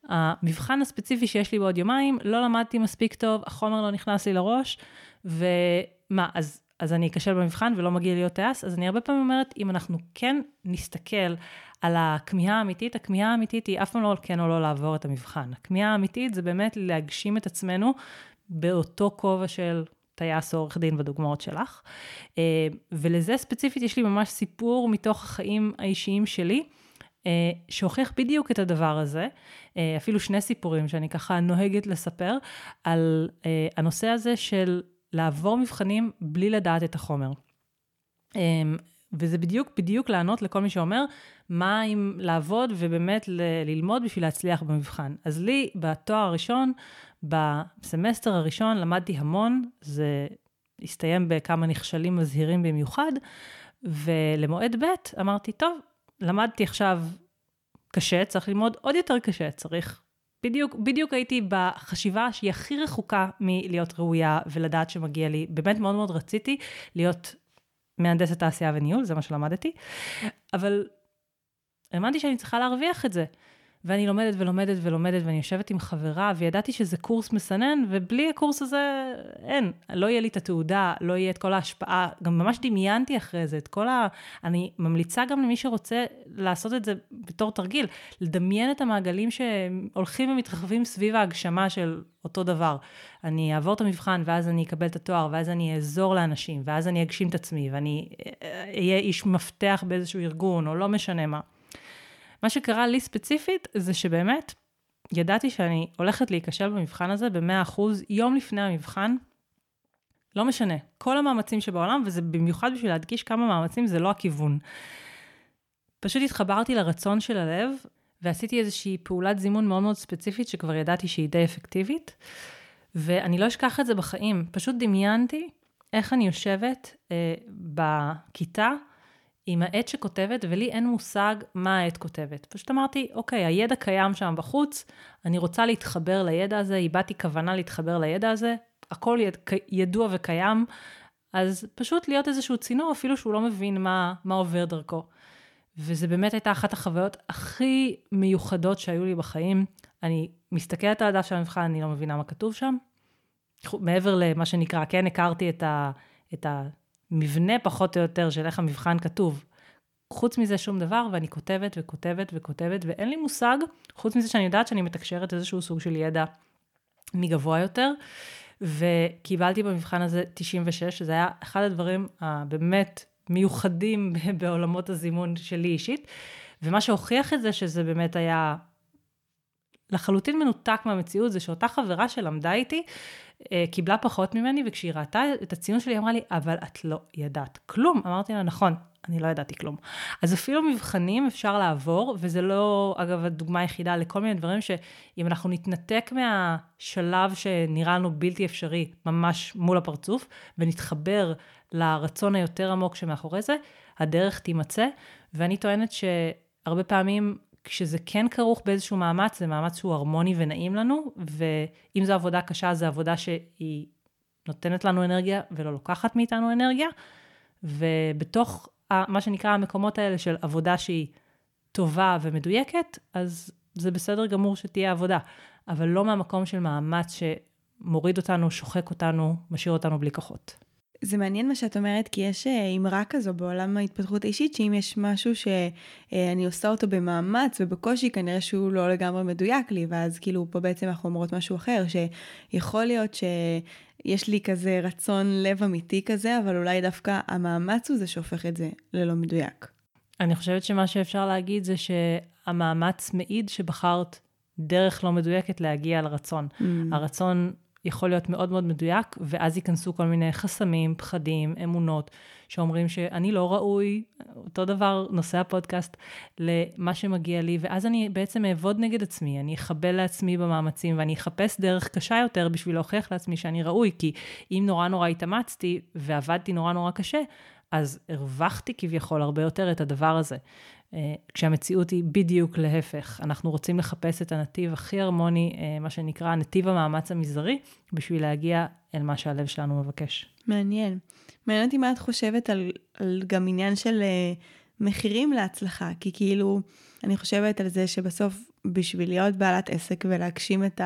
המבחן הספציפי שיש לי בעוד יומיים, לא למדתי מספיק טוב, החומר לא נכנס לי לראש, ומה, אז, אז אני אכשל במבחן ולא מגיע להיות טייס? אז אני הרבה פעמים אומרת, אם אנחנו כן נסתכל על הכמיהה האמיתית, הכמיהה האמיתית היא אף פעם לא כן או לא לעבור את המבחן. הכמיהה האמיתית זה באמת להגשים את עצמנו באותו כובע של טייס או עורך דין בדוגמאות שלך. אה, ולזה ספציפית יש לי ממש סיפור מתוך החיים האישיים שלי. אה, שהוכיח בדיוק את הדבר הזה, אה, אפילו שני סיפורים שאני ככה נוהגת לספר, על הנושא הזה של לעבור מבחנים בלי לדעת את החומר. וזה בדיוק, בדיוק לענות לכל מי שאומר, מה אם לעבוד ובאמת ל- ללמוד בשביל להצליח במבחן. אז לי, בתואר הראשון, בסמסטר הראשון למדתי המון, זה הסתיים בכמה נכשלים מזהירים במיוחד, ולמועד ב' אמרתי, טוב, למדתי עכשיו קשה, צריך ללמוד עוד יותר קשה, צריך... בדיוק, בדיוק הייתי בחשיבה שהיא הכי רחוקה מלהיות ראויה ולדעת שמגיע לי. באמת מאוד מאוד רציתי להיות מהנדסת תעשייה וניהול, זה מה שלמדתי, אבל האמנתי שאני צריכה להרוויח את זה. ואני לומדת ולומדת ולומדת, ואני יושבת עם חברה, וידעתי שזה קורס מסנן, ובלי הקורס הזה אין. לא יהיה לי את התעודה, לא יהיה את כל ההשפעה. גם ממש דמיינתי אחרי זה את כל ה... אני ממליצה גם למי שרוצה לעשות את זה בתור תרגיל, לדמיין את המעגלים שהולכים ומתרחבים סביב ההגשמה של אותו דבר. אני אעבור את המבחן, ואז אני אקבל את התואר, ואז אני אעזור לאנשים, ואז אני אגשים את עצמי, ואני אהיה איש מפתח באיזשהו ארגון, או לא משנה מה. מה שקרה לי ספציפית, זה שבאמת, ידעתי שאני הולכת להיכשל במבחן הזה ב-100% יום לפני המבחן. לא משנה, כל המאמצים שבעולם, וזה במיוחד בשביל להדגיש כמה מאמצים זה לא הכיוון. פשוט התחברתי לרצון של הלב, ועשיתי איזושהי פעולת זימון מאוד מאוד ספציפית, שכבר ידעתי שהיא די אפקטיבית, ואני לא אשכח את זה בחיים. פשוט דמיינתי איך אני יושבת אה, בכיתה, עם העט שכותבת, ולי אין מושג מה העט כותבת. פשוט אמרתי, אוקיי, הידע קיים שם בחוץ, אני רוצה להתחבר לידע הזה, איבדתי כוונה להתחבר לידע הזה, הכל יד, ידוע וקיים, אז פשוט להיות איזשהו צינור, אפילו שהוא לא מבין מה, מה עובר דרכו. וזה באמת הייתה אחת החוויות הכי מיוחדות שהיו לי בחיים. אני מסתכלת על הדף של המבחן, אני לא מבינה מה כתוב שם. מעבר למה שנקרא, כן, הכרתי את, ה, את מבנה פחות או יותר של איך המבחן כתוב. חוץ מזה שום דבר, ואני כותבת וכותבת וכותבת, ואין לי מושג, חוץ מזה שאני יודעת שאני מתקשרת איזשהו סוג של ידע מגבוה יותר, וקיבלתי במבחן הזה 96, שזה היה אחד הדברים הבאמת מיוחדים בעולמות הזימון שלי אישית, ומה שהוכיח את זה, שזה באמת היה לחלוטין מנותק מהמציאות, זה שאותה חברה שלמדה איתי, אה, קיבלה פחות ממני, וכשהיא ראתה את הציון שלי, היא אמרה לי, אבל את לא ידעת כלום. אמרתי לה, נכון, אני לא ידעתי כלום. אז אפילו מבחנים אפשר לעבור, וזה לא, אגב, הדוגמה היחידה לכל מיני דברים שאם אנחנו נתנתק מהשלב שנראה לנו בלתי אפשרי, ממש מול הפרצוף, ונתחבר לרצון היותר עמוק שמאחורי זה, הדרך תימצא. ואני טוענת שהרבה פעמים כשזה כן כרוך באיזשהו מאמץ, זה מאמץ שהוא הרמוני ונעים לנו, ואם זו עבודה קשה, זו עבודה שהיא נותנת לנו אנרגיה ולא לוקחת מאיתנו אנרגיה, ובתוך מה שנקרא המקומות האלה של עבודה שהיא טובה ומדויקת, אז זה בסדר גמור שתהיה עבודה, אבל לא מהמקום של מאמץ שמוריד אותנו, שוחק אותנו, משאיר אותנו בלי כוחות. זה מעניין מה שאת אומרת, כי יש אה, אמרה כזו בעולם ההתפתחות האישית, שאם יש משהו שאני עושה אותו במאמץ ובקושי, כנראה שהוא לא לגמרי מדויק לי, ואז כאילו פה בעצם אנחנו אומרות משהו אחר, שיכול להיות שיש לי כזה רצון לב אמיתי כזה, אבל אולי דווקא המאמץ הוא זה שהופך את זה ללא מדויק. אני חושבת שמה שאפשר להגיד זה שהמאמץ מעיד שבחרת דרך לא מדויקת להגיע לרצון. Mm. הרצון יכול להיות מאוד מאוד מדויק, ואז ייכנסו כל מיני חסמים, פחדים, אמונות, שאומרים שאני לא ראוי, אותו דבר נושא הפודקאסט, למה שמגיע לי, ואז אני בעצם אעבוד נגד עצמי, אני אחבל לעצמי במאמצים, ואני אחפש דרך קשה יותר בשביל להוכיח לעצמי שאני ראוי, כי אם נורא נורא התאמצתי ועבדתי נורא נורא קשה, אז הרווחתי כביכול הרבה יותר את הדבר הזה. אה, כשהמציאות היא בדיוק להפך. אנחנו רוצים לחפש את הנתיב הכי הרמוני, אה, מה שנקרא נתיב המאמץ המזערי, בשביל להגיע אל מה שהלב שלנו מבקש. מעניין. מעניין אותי מה את חושבת על, על גם עניין של uh, מחירים להצלחה, כי כאילו, אני חושבת על זה שבסוף, בשביל להיות בעלת עסק ולהגשים את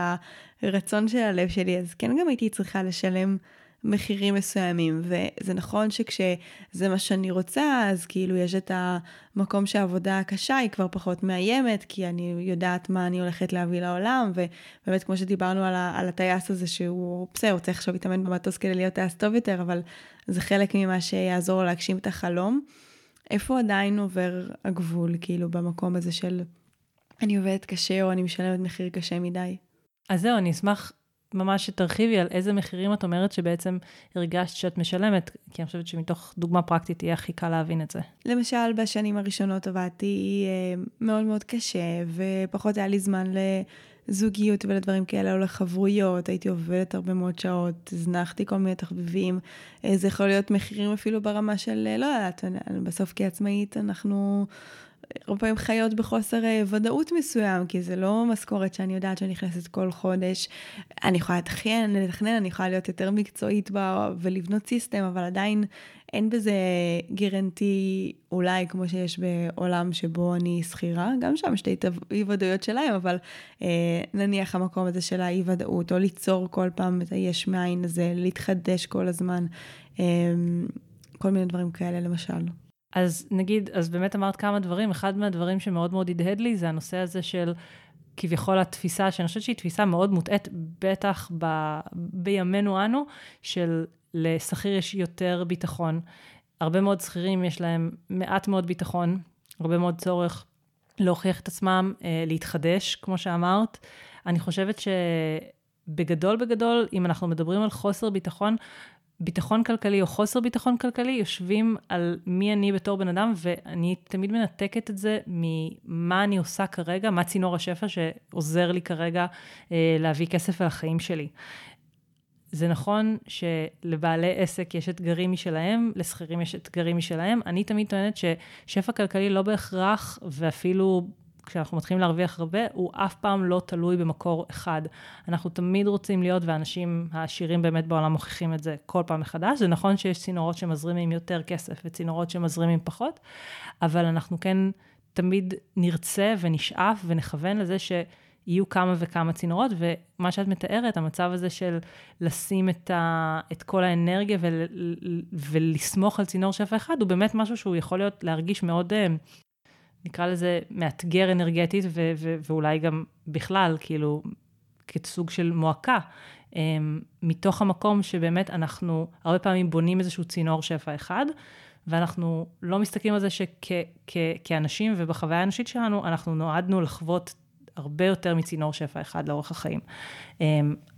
הרצון של הלב שלי, אז כן גם הייתי צריכה לשלם מחירים מסוימים. וזה נכון שכשזה מה שאני רוצה, אז כאילו יש את המקום שהעבודה הקשה היא כבר פחות מאיימת, כי אני יודעת מה אני הולכת להביא לעולם, ובאמת כמו שדיברנו על, על הטייס הזה, שהוא בסדר, הוא צריך עכשיו להתאמן במטוס כדי להיות טייס טוב יותר, אבל זה חלק ממה שיעזור לו להגשים את החלום. איפה עדיין עובר הגבול, כאילו, במקום הזה של אני עובדת קשה או אני משלמת מחיר קשה מדי? אז זהו, אני אשמח ממש שתרחיבי על איזה מחירים את אומרת שבעצם הרגשת שאת משלמת, כי אני חושבת שמתוך דוגמה פרקטית יהיה הכי קל להבין את זה. למשל, בשנים הראשונות עבדתי אה, מאוד מאוד קשה, ופחות היה לי זמן לזוגיות ולדברים כאלה, או לחברויות, הייתי עובדת הרבה מאוד שעות, הזנחתי כל מיני תחביבים. אה, זה יכול להיות מחירים אפילו ברמה של, אה, לא יודעת, בסוף כעצמאית אנחנו... הרבה פעמים חיות בחוסר אה, ודאות מסוים, כי זה לא משכורת שאני יודעת שאני נכנסת כל חודש. אני יכולה לתכנן, לתכנן, אני יכולה להיות יותר מקצועית בה ולבנות סיסטם, אבל עדיין אין בזה גרנטי אולי כמו שיש בעולם שבו אני שכירה, גם שם יש את האי-ודאויות שלהם, אבל אה, נניח המקום הזה של האי-ודאות, או ליצור כל פעם את היש מאין הזה, להתחדש כל הזמן, אה, כל מיני דברים כאלה למשל. אז נגיד, אז באמת אמרת כמה דברים, אחד מהדברים שמאוד מאוד הדהד לי זה הנושא הזה של כביכול התפיסה, שאני חושבת שהיא תפיסה מאוד מוטעית, בטח ב, בימינו אנו, של לשכיר יש יותר ביטחון. הרבה מאוד שכירים יש להם מעט מאוד ביטחון, הרבה מאוד צורך להוכיח את עצמם, אה, להתחדש, כמו שאמרת. אני חושבת שבגדול בגדול, אם אנחנו מדברים על חוסר ביטחון, ביטחון כלכלי או חוסר ביטחון כלכלי יושבים על מי אני בתור בן אדם, ואני תמיד מנתקת את זה ממה אני עושה כרגע, מה צינור השפע שעוזר לי כרגע אה, להביא כסף על החיים שלי. זה נכון שלבעלי עסק יש אתגרים משלהם, לשכירים יש אתגרים משלהם. אני תמיד טוענת ששפע כלכלי לא בהכרח, ואפילו כשאנחנו מתחילים להרוויח הרבה, הוא אף פעם לא תלוי במקור אחד. אנחנו תמיד רוצים להיות, והאנשים העשירים באמת בעולם מוכיחים את זה כל פעם מחדש. זה נכון שיש צינורות שמזרימים יותר כסף וצינורות שמזרימים פחות, אבל אנחנו כן תמיד נרצה ונשאף ונכוון לזה ש... יהיו כמה וכמה צינורות, ומה שאת מתארת, המצב הזה של לשים את, ה, את כל האנרגיה ול, ולסמוך על צינור שפע אחד, הוא באמת משהו שהוא יכול להיות, להרגיש מאוד אה, נקרא לזה, מאתגר אנרגטית, ו- ו- ואולי גם בכלל, כאילו, כסוג של מועקה, um, מתוך המקום שבאמת אנחנו הרבה פעמים בונים איזשהו צינור שפע אחד, ואנחנו לא מסתכלים על זה שכאנשים ובחוויה האנושית שלנו, אנחנו נועדנו לחוות הרבה יותר מצינור שפע אחד לאורך החיים. Um,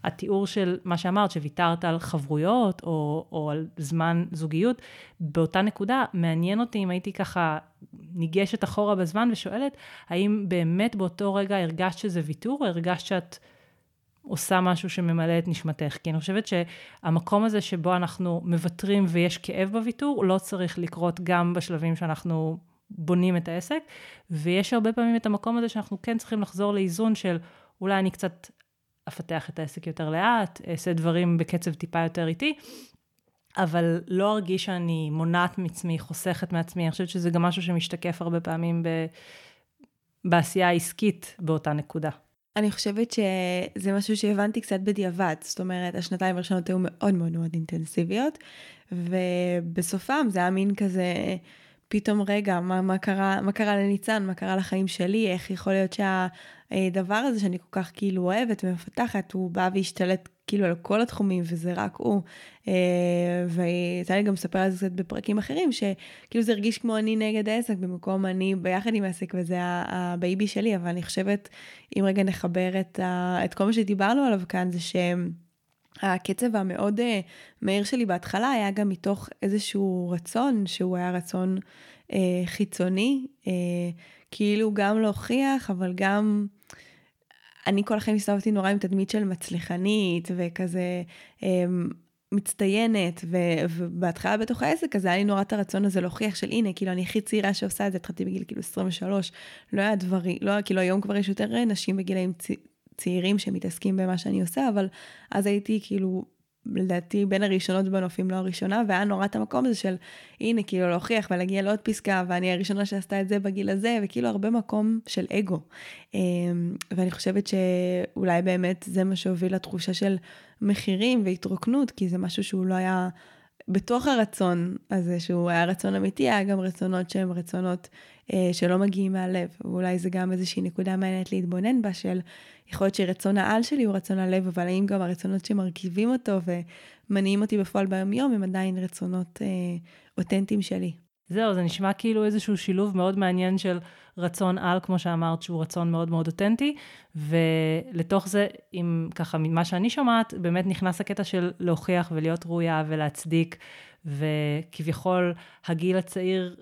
התיאור של מה שאמרת, שוויתרת על חברויות או, או על זמן זוגיות, באותה נקודה מעניין אותי אם הייתי ככה ניגשת אחורה בזמן ושואלת, האם באמת באותו רגע הרגשת שזה ויתור, או הרגשת שאת עושה משהו שממלא את נשמתך? כי אני חושבת שהמקום הזה שבו אנחנו מוותרים ויש כאב בוויתור, לא צריך לקרות גם בשלבים שאנחנו בונים את העסק, ויש הרבה פעמים את המקום הזה שאנחנו כן צריכים לחזור לאיזון של אולי אני קצת אפתח את העסק יותר לאט, אעשה דברים בקצב טיפה יותר איטי, אבל לא ארגיש שאני מונעת מעצמי, חוסכת מעצמי. אני חושבת שזה גם משהו שמשתקף הרבה פעמים ב... בעשייה העסקית באותה נקודה. אני חושבת שזה משהו שהבנתי קצת בדיעבד, זאת אומרת, השנתיים הראשונות היו מאוד מאוד מאוד אינטנסיביות, ובסופם זה היה מין כזה... פתאום, רגע, מה, מה, קרה, מה קרה לניצן, מה קרה לחיים שלי, איך יכול להיות שהדבר הזה שאני כל כך כאילו אוהבת ומפתחת, הוא בא והשתלט כאילו על כל התחומים, וזה רק הוא. אה, ויצא לי גם לספר על זה קצת בפרקים אחרים, שכאילו זה הרגיש כמו אני נגד העסק, במקום אני ביחד עם העסק, וזה ה baby שלי, אבל אני חושבת, אם רגע נחבר את, ה, את כל מה שדיברנו עליו כאן, זה שהם... הקצב המאוד אה, מהיר שלי בהתחלה היה גם מתוך איזשהו רצון, שהוא היה רצון אה, חיצוני, אה, כאילו גם להוכיח, אבל גם... אני כל החיים הסתובבתי נורא עם תדמית של מצליחנית וכזה um, מצטיינת, ו, ובהתחלה בתוך העסק, אז היה לי נורא את הרצון הזה להוכיח של הנה, כאילו אני הכי צעירה שעושה את זה, התחלתי בגיל כאילו 23, לא היה דברים, לא, כאילו היום כבר יש יותר נשים בגילאים צעירים שמתעסקים במה שאני עושה, אבל אז הייתי כאילו, לדעתי, בין הראשונות בנופים, לא הראשונה, והיה נורא את המקום הזה של, הנה, כאילו להוכיח ולהגיע לעוד פסקה, ואני הראשונה שעשתה את זה בגיל הזה, וכאילו הרבה מקום של אגו. אמ, ואני חושבת שאולי באמת זה מה שהוביל לתחושה של מחירים והתרוקנות, כי זה משהו שהוא לא היה בתוך הרצון הזה, שהוא היה רצון אמיתי, היה גם רצונות שהם רצונות אה, שלא מגיעים מהלב. ואולי זה גם איזושהי נקודה מעניינת להתבונן בה, של יכול להיות שרצון העל שלי הוא רצון הלב, אבל האם גם הרצונות שמרכיבים אותו ומניעים אותי בפועל ביום-יום, הם עדיין רצונות אה, אותנטיים שלי. זהו, זה נשמע כאילו איזשהו שילוב מאוד מעניין של רצון על, כמו שאמרת, שהוא רצון מאוד מאוד אותנטי, ולתוך זה, אם ככה, ממה שאני שומעת, באמת נכנס הקטע של להוכיח ולהיות ראויה ולהצדיק, וכביכול הגיל הצעיר,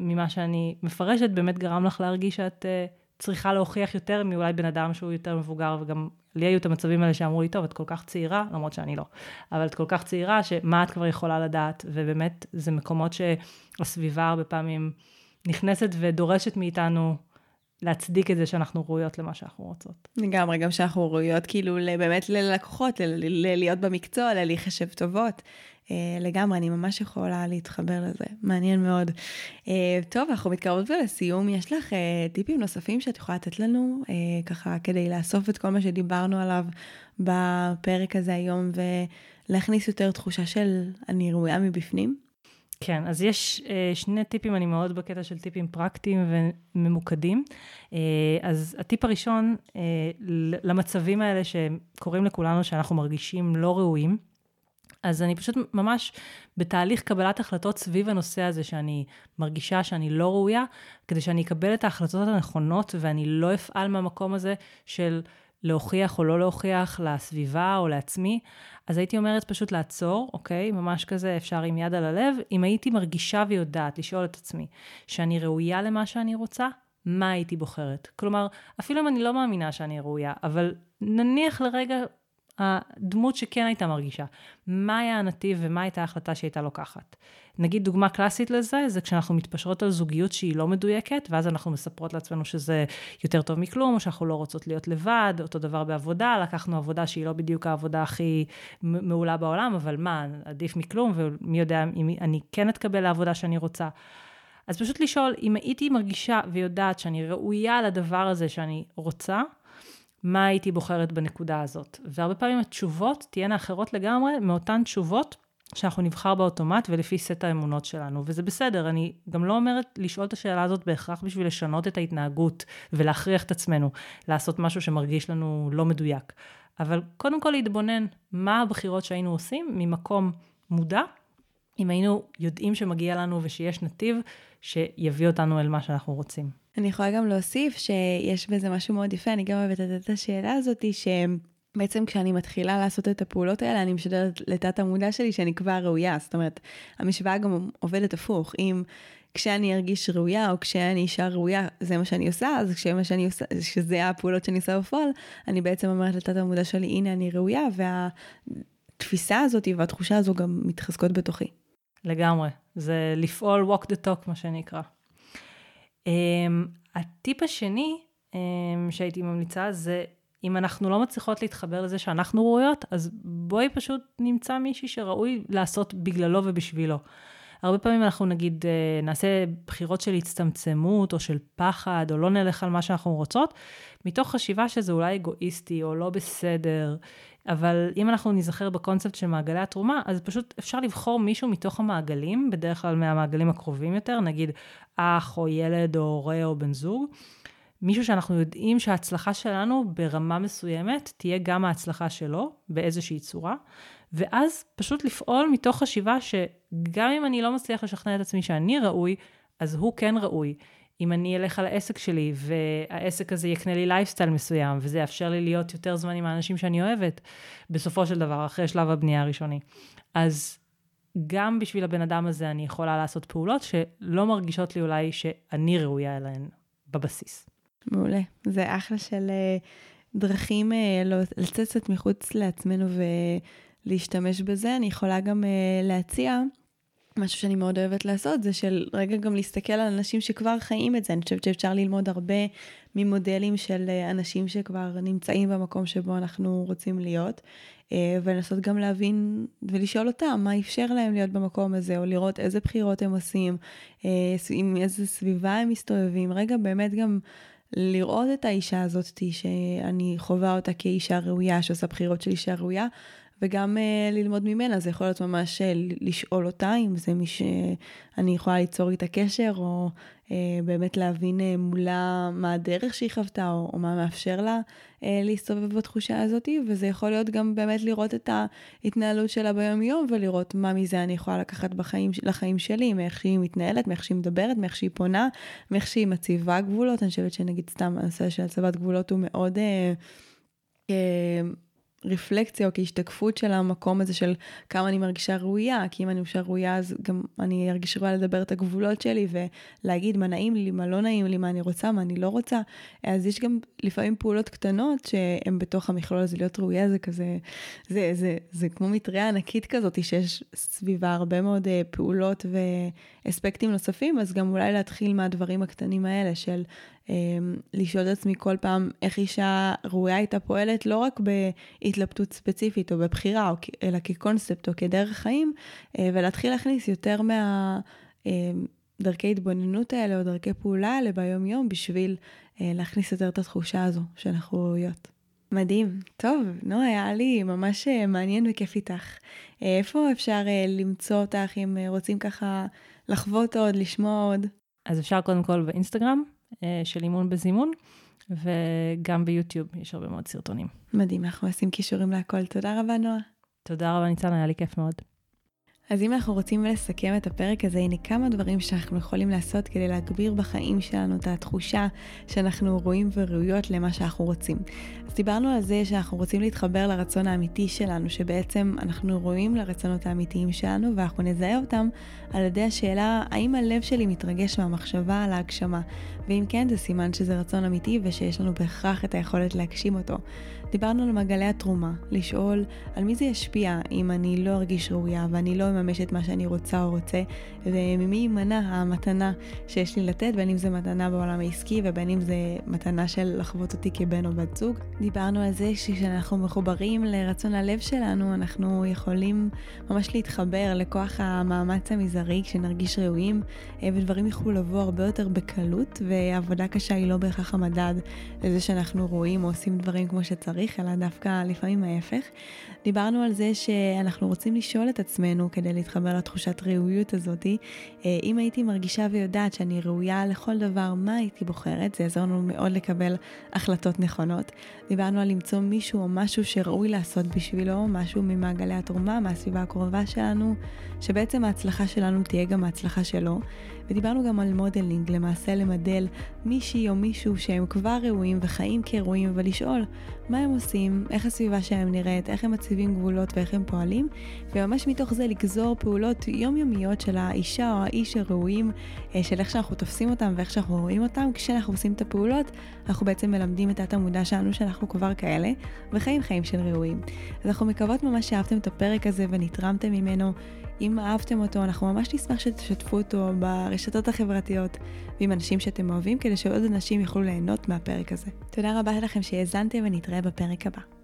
ממה שאני מפרשת, באמת גרם לך להרגיש שאת uh, צריכה להוכיח יותר מאולי בן אדם שהוא יותר מבוגר, וגם לי היו את המצבים האלה שאמרו לי, טוב, את כל כך צעירה, למרות שאני לא, אבל את כל כך צעירה, שמה את כבר יכולה לדעת, ובאמת, זה מקומות שהסביבה הרבה פעמים נכנסת ודורשת מאיתנו להצדיק את זה שאנחנו ראויות למה שאנחנו רוצות. לגמרי, גם שאנחנו ראויות כאילו באמת ללקוחות, להיות במקצוע, ללהיחשב טובות. Uh, לגמרי, אני ממש יכולה להתחבר לזה, מעניין מאוד. Uh, טוב, אנחנו מתקרבות לסיום, יש לך uh, טיפים נוספים שאת יכולה לתת לנו, ככה כדי לאסוף את כל מה שדיברנו עליו בפרק הזה היום, ולהכניס יותר תחושה של אני ראויה מבפנים? כן, אז יש uh, שני טיפים, אני מאוד בקטע של טיפים פרקטיים וממוקדים. Uh, אז הטיפ הראשון, uh, למצבים האלה שקורים לכולנו, שאנחנו מרגישים לא ראויים, אז אני פשוט ממש בתהליך קבלת החלטות סביב הנושא הזה, שאני מרגישה שאני לא ראויה, כדי שאני אקבל את ההחלטות הנכונות ואני לא אפעל מהמקום הזה של להוכיח או לא להוכיח לסביבה או לעצמי. אז הייתי אומרת פשוט לעצור, אוקיי? ממש כזה, אפשר עם יד על הלב. אם הייתי מרגישה ויודעת לשאול את עצמי שאני ראויה למה שאני רוצה, מה הייתי בוחרת? כלומר, אפילו אם אני לא מאמינה שאני ראויה, אבל נניח לרגע הדמות שכן הייתה מרגישה. מה היה הנתיב ומה הייתה ההחלטה שהיא הייתה לוקחת. נגיד דוגמה קלאסית לזה, זה כשאנחנו מתפשרות על זוגיות שהיא לא מדויקת, ואז אנחנו מספרות לעצמנו שזה יותר טוב מכלום, או שאנחנו לא רוצות להיות לבד, אותו דבר בעבודה, לקחנו עבודה שהיא לא בדיוק העבודה הכי מעולה בעולם, אבל מה, עדיף מכלום, ומי יודע אם אני כן אתקבל לעבודה שאני רוצה. אז פשוט לשאול, אם הייתי מרגישה ויודעת שאני ראויה לדבר הזה שאני רוצה, מה הייתי בוחרת בנקודה הזאת. והרבה פעמים התשובות תהיינה אחרות לגמרי מאותן תשובות שאנחנו נבחר באוטומט ולפי סט האמונות שלנו, וזה בסדר, אני גם לא אומרת לשאול את השאלה הזאת בהכרח בשביל לשנות את ההתנהגות ולהכריח את עצמנו לעשות משהו שמרגיש לנו לא מדויק. אבל קודם כל להתבונן מה הבחירות שהיינו עושים ממקום מודע, אם היינו יודעים שמגיע לנו ושיש נתיב שיביא אותנו אל מה שאנחנו רוצים. אני יכולה גם להוסיף שיש בזה משהו מאוד יפה, אני גם אוהבת את השאלה הזאת, שבעצם כשאני מתחילה לעשות את הפעולות האלה, אני משדרת לתת המודע שלי שאני כבר ראויה. זאת אומרת, המשוואה גם עובדת הפוך. אם כשאני ארגיש ראויה, או כשאני אישה ראויה, זה מה שאני עושה, אז כשמה שאני עושה, כשזה הפעולות שאני עושה בפועל, אני בעצם אומרת לתת המודע שלי, הנה אני ראויה, והתפיסה הזאת והתחושה הזו גם מתחזקות בתוכי. לגמרי. זה לפעול walk the talk, מה שנקרא. Um, הטיפ השני um, שהייתי ממליצה זה, אם אנחנו לא מצליחות להתחבר לזה שאנחנו ראויות, אז בואי פשוט נמצא מישהי שראוי לעשות בגללו ובשבילו. הרבה פעמים אנחנו נגיד אה, נעשה בחירות של הצטמצמות או של פחד, או לא נלך על מה שאנחנו רוצות, מתוך חשיבה שזה אולי אגואיסטי או לא בסדר, אבל אם אנחנו ניזכר בקונספט של מעגלי התרומה, אז פשוט אפשר לבחור מישהו מתוך המעגלים, בדרך כלל מהמעגלים הקרובים יותר, נגיד אח או ילד או הורה או בן זוג. מישהו שאנחנו יודעים שההצלחה שלנו ברמה מסוימת תהיה גם ההצלחה שלו באיזושהי צורה, ואז פשוט לפעול מתוך חשיבה שגם אם אני לא מצליח לשכנע את עצמי שאני ראוי, אז הוא כן ראוי. אם אני אלך על העסק שלי, והעסק הזה יקנה לי לייפסטייל מסוים, וזה יאפשר לי להיות יותר זמן עם האנשים שאני אוהבת, בסופו של דבר, אחרי שלב הבנייה הראשוני. אז גם בשביל הבן אדם הזה אני יכולה לעשות פעולות שלא מרגישות לי אולי שאני ראויה אליהן בבסיס. מעולה. זה אחלה של uh, דרכים uh, לצאת קצת מחוץ לעצמנו ולהשתמש בזה. אני יכולה גם uh, להציע משהו שאני מאוד אוהבת לעשות, זה של רגע גם להסתכל על אנשים שכבר חיים את זה. אני חושבת שאפשר ללמוד הרבה ממודלים של אה, אנשים שכבר נמצאים במקום שבו אנחנו רוצים להיות, אה, ולנסות גם להבין ולשאול אותם מה אפשר להם להיות במקום הזה, או לראות איזה בחירות הם עושים, אה, עם איזה סביבה הם מסתובבים. רגע, באמת גם לראות את האישה הזאת, שאני חווה אותה כאישה ראויה, שעושה בחירות של אישה ראויה, וגם uh, ללמוד ממנה, זה יכול להיות ממש uh, לשאול אותה, אם זה מי שאני יכולה ליצור איתה קשר, או uh, באמת להבין uh, מולה מה הדרך שהיא חוותה, או, או מה מאפשר לה uh, להסתובב בתחושה הזאת, וזה יכול להיות גם באמת לראות את ההתנהלות שלה ביום-יום, ולראות מה מזה אני יכולה לקחת בחיים, לחיים שלי, מאיך שהיא מתנהלת, מאיך שהיא מדברת, מאיך שהיא פונה, מאיך שהיא מציבה גבולות. אני חושבת שנגיד סתם הנושא של הצבת גבולות הוא מאוד... Uh, uh, רפלקציה או כהשתקפות של המקום הזה של כמה אני מרגישה ראויה, כי אם אני מרגישה ראויה אז גם אני ארגיש ראויה לדבר את הגבולות שלי ולהגיד מה נעים לי, מה לא נעים לי, מה אני רוצה, מה אני לא רוצה. אז יש גם לפעמים פעולות קטנות שהן בתוך המכלול הזה, להיות ראויה זה כזה, זה, זה, זה, זה כמו מטריה ענקית כזאת שיש סביבה הרבה מאוד אה, פעולות ואספקטים נוספים, אז גם אולי להתחיל מהדברים הקטנים האלה של לשאול את עצמי כל פעם איך אישה ראויה הייתה פועלת, לא רק בהתלבטות ספציפית או בבחירה, אלא כקונספט או כדרך חיים, אה, ולהתחיל להכניס יותר מהדרכי אמ, התבוננות האלה או דרכי פעולה האלה ביום-יום בשביל אה, להכניס יותר את התחושה הזו שאנחנו ראויות. מדהים. טוב, נועה, היה לי ממש אה, מעניין וכיף איתך. איפה אפשר למצוא אותך אם רוצים ככה לחוות עוד, לשמוע עוד? אז אפשר קודם כל באינסטגרם, אה, של אימון בזימון, וגם ביוטיוב יש הרבה מאוד סרטונים. מדהים, אנחנו עושים קישורים להכל. תודה רבה, נועה. תודה רבה, ניצן, היה לי כיף מאוד. אז אם אנחנו רוצים לסכם את הפרק הזה, הנה כמה דברים שאנחנו יכולים לעשות כדי להגביר בחיים שלנו את התחושה שאנחנו רואים וראויות למה שאנחנו רוצים. אז דיברנו על זה שאנחנו רוצים להתחבר לרצון האמיתי שלנו, שבעצם אנחנו רואים לרצונות האמיתיים שלנו ואנחנו נזהה אותם על ידי השאלה האם הלב שלי מתרגש מהמחשבה על ההגשמה, ואם כן זה סימן שזה רצון אמיתי ושיש לנו בהכרח את היכולת להגשים אותו. דיברנו על מעגלי התרומה, לשאול על מי זה ישפיע אם אני לא ארגיש ראויה ואני לא אממש את מה שאני רוצה או רוצה, וממי יימנע המתנה שיש לי לתת, בין אם זה מתנה בעולם העסקי ובין אם זה מתנה של לחוות אותי כבן או בת זוג. דיברנו על זה שכשאנחנו מחוברים לרצון הלב שלנו, אנחנו יכולים ממש להתחבר לכוח המאמץ המזערי כשנרגיש ראויים, אה, ודברים יוכלו לבוא הרבה יותר בקלות, ועבודה קשה היא לא בהכרח המדד לזה שאנחנו רואים או עושים דברים כמו שצריך, אלא דווקא לפעמים ההפך. דיברנו על זה שאנחנו רוצים לשאול את עצמנו כדי להתחבר לתחושת ראויות הזאתי, אה, אם הייתי מרגישה ויודעת שאני ראויה לכל דבר, מה הייתי בוחרת? זה יעזור לנו מאוד לקבל החלטות נכונות. דיברנו על למצוא מישהו או משהו שראוי לעשות בשבילו, משהו ממעגלי התרומה, מהסביבה הקרובה שלנו, שבעצם ההצלחה שלנו תהיה גם ההצלחה שלו. ודיברנו גם על modeling, למעשה למדל מישהי או מישהו שהם כבר ראויים וחיים כראויים, ולשאול מה הם עושים, איך הסביבה שלהם נראית, איך הם מציבים גבולות ואיך הם פועלים, וממש מתוך זה לגזור פעולות יומיומיות של האישה או האיש הראויים, אה, של איך שאנחנו תופסים אותם ואיך שאנחנו רואים אותם. כשאנחנו עושים את הפעולות, אנחנו בעצם מלמדים את התת-המודע שלנו שאנחנו כבר כאלה, וחיים חיים של ראויים. אז אנחנו מקוות ממש שאהבתם את הפרק הזה ונתרמתם ממנו. אם אהבתם אותו, אנחנו ממש נשמח שתשתפו אותו ברשתות החברתיות ועם אנשים שאתם אוהבים, כדי שעוד אנשים יוכלו ליהנות מהפרק הזה. תודה רבה לכם שהאזנתם ונתראה בפרק הבא.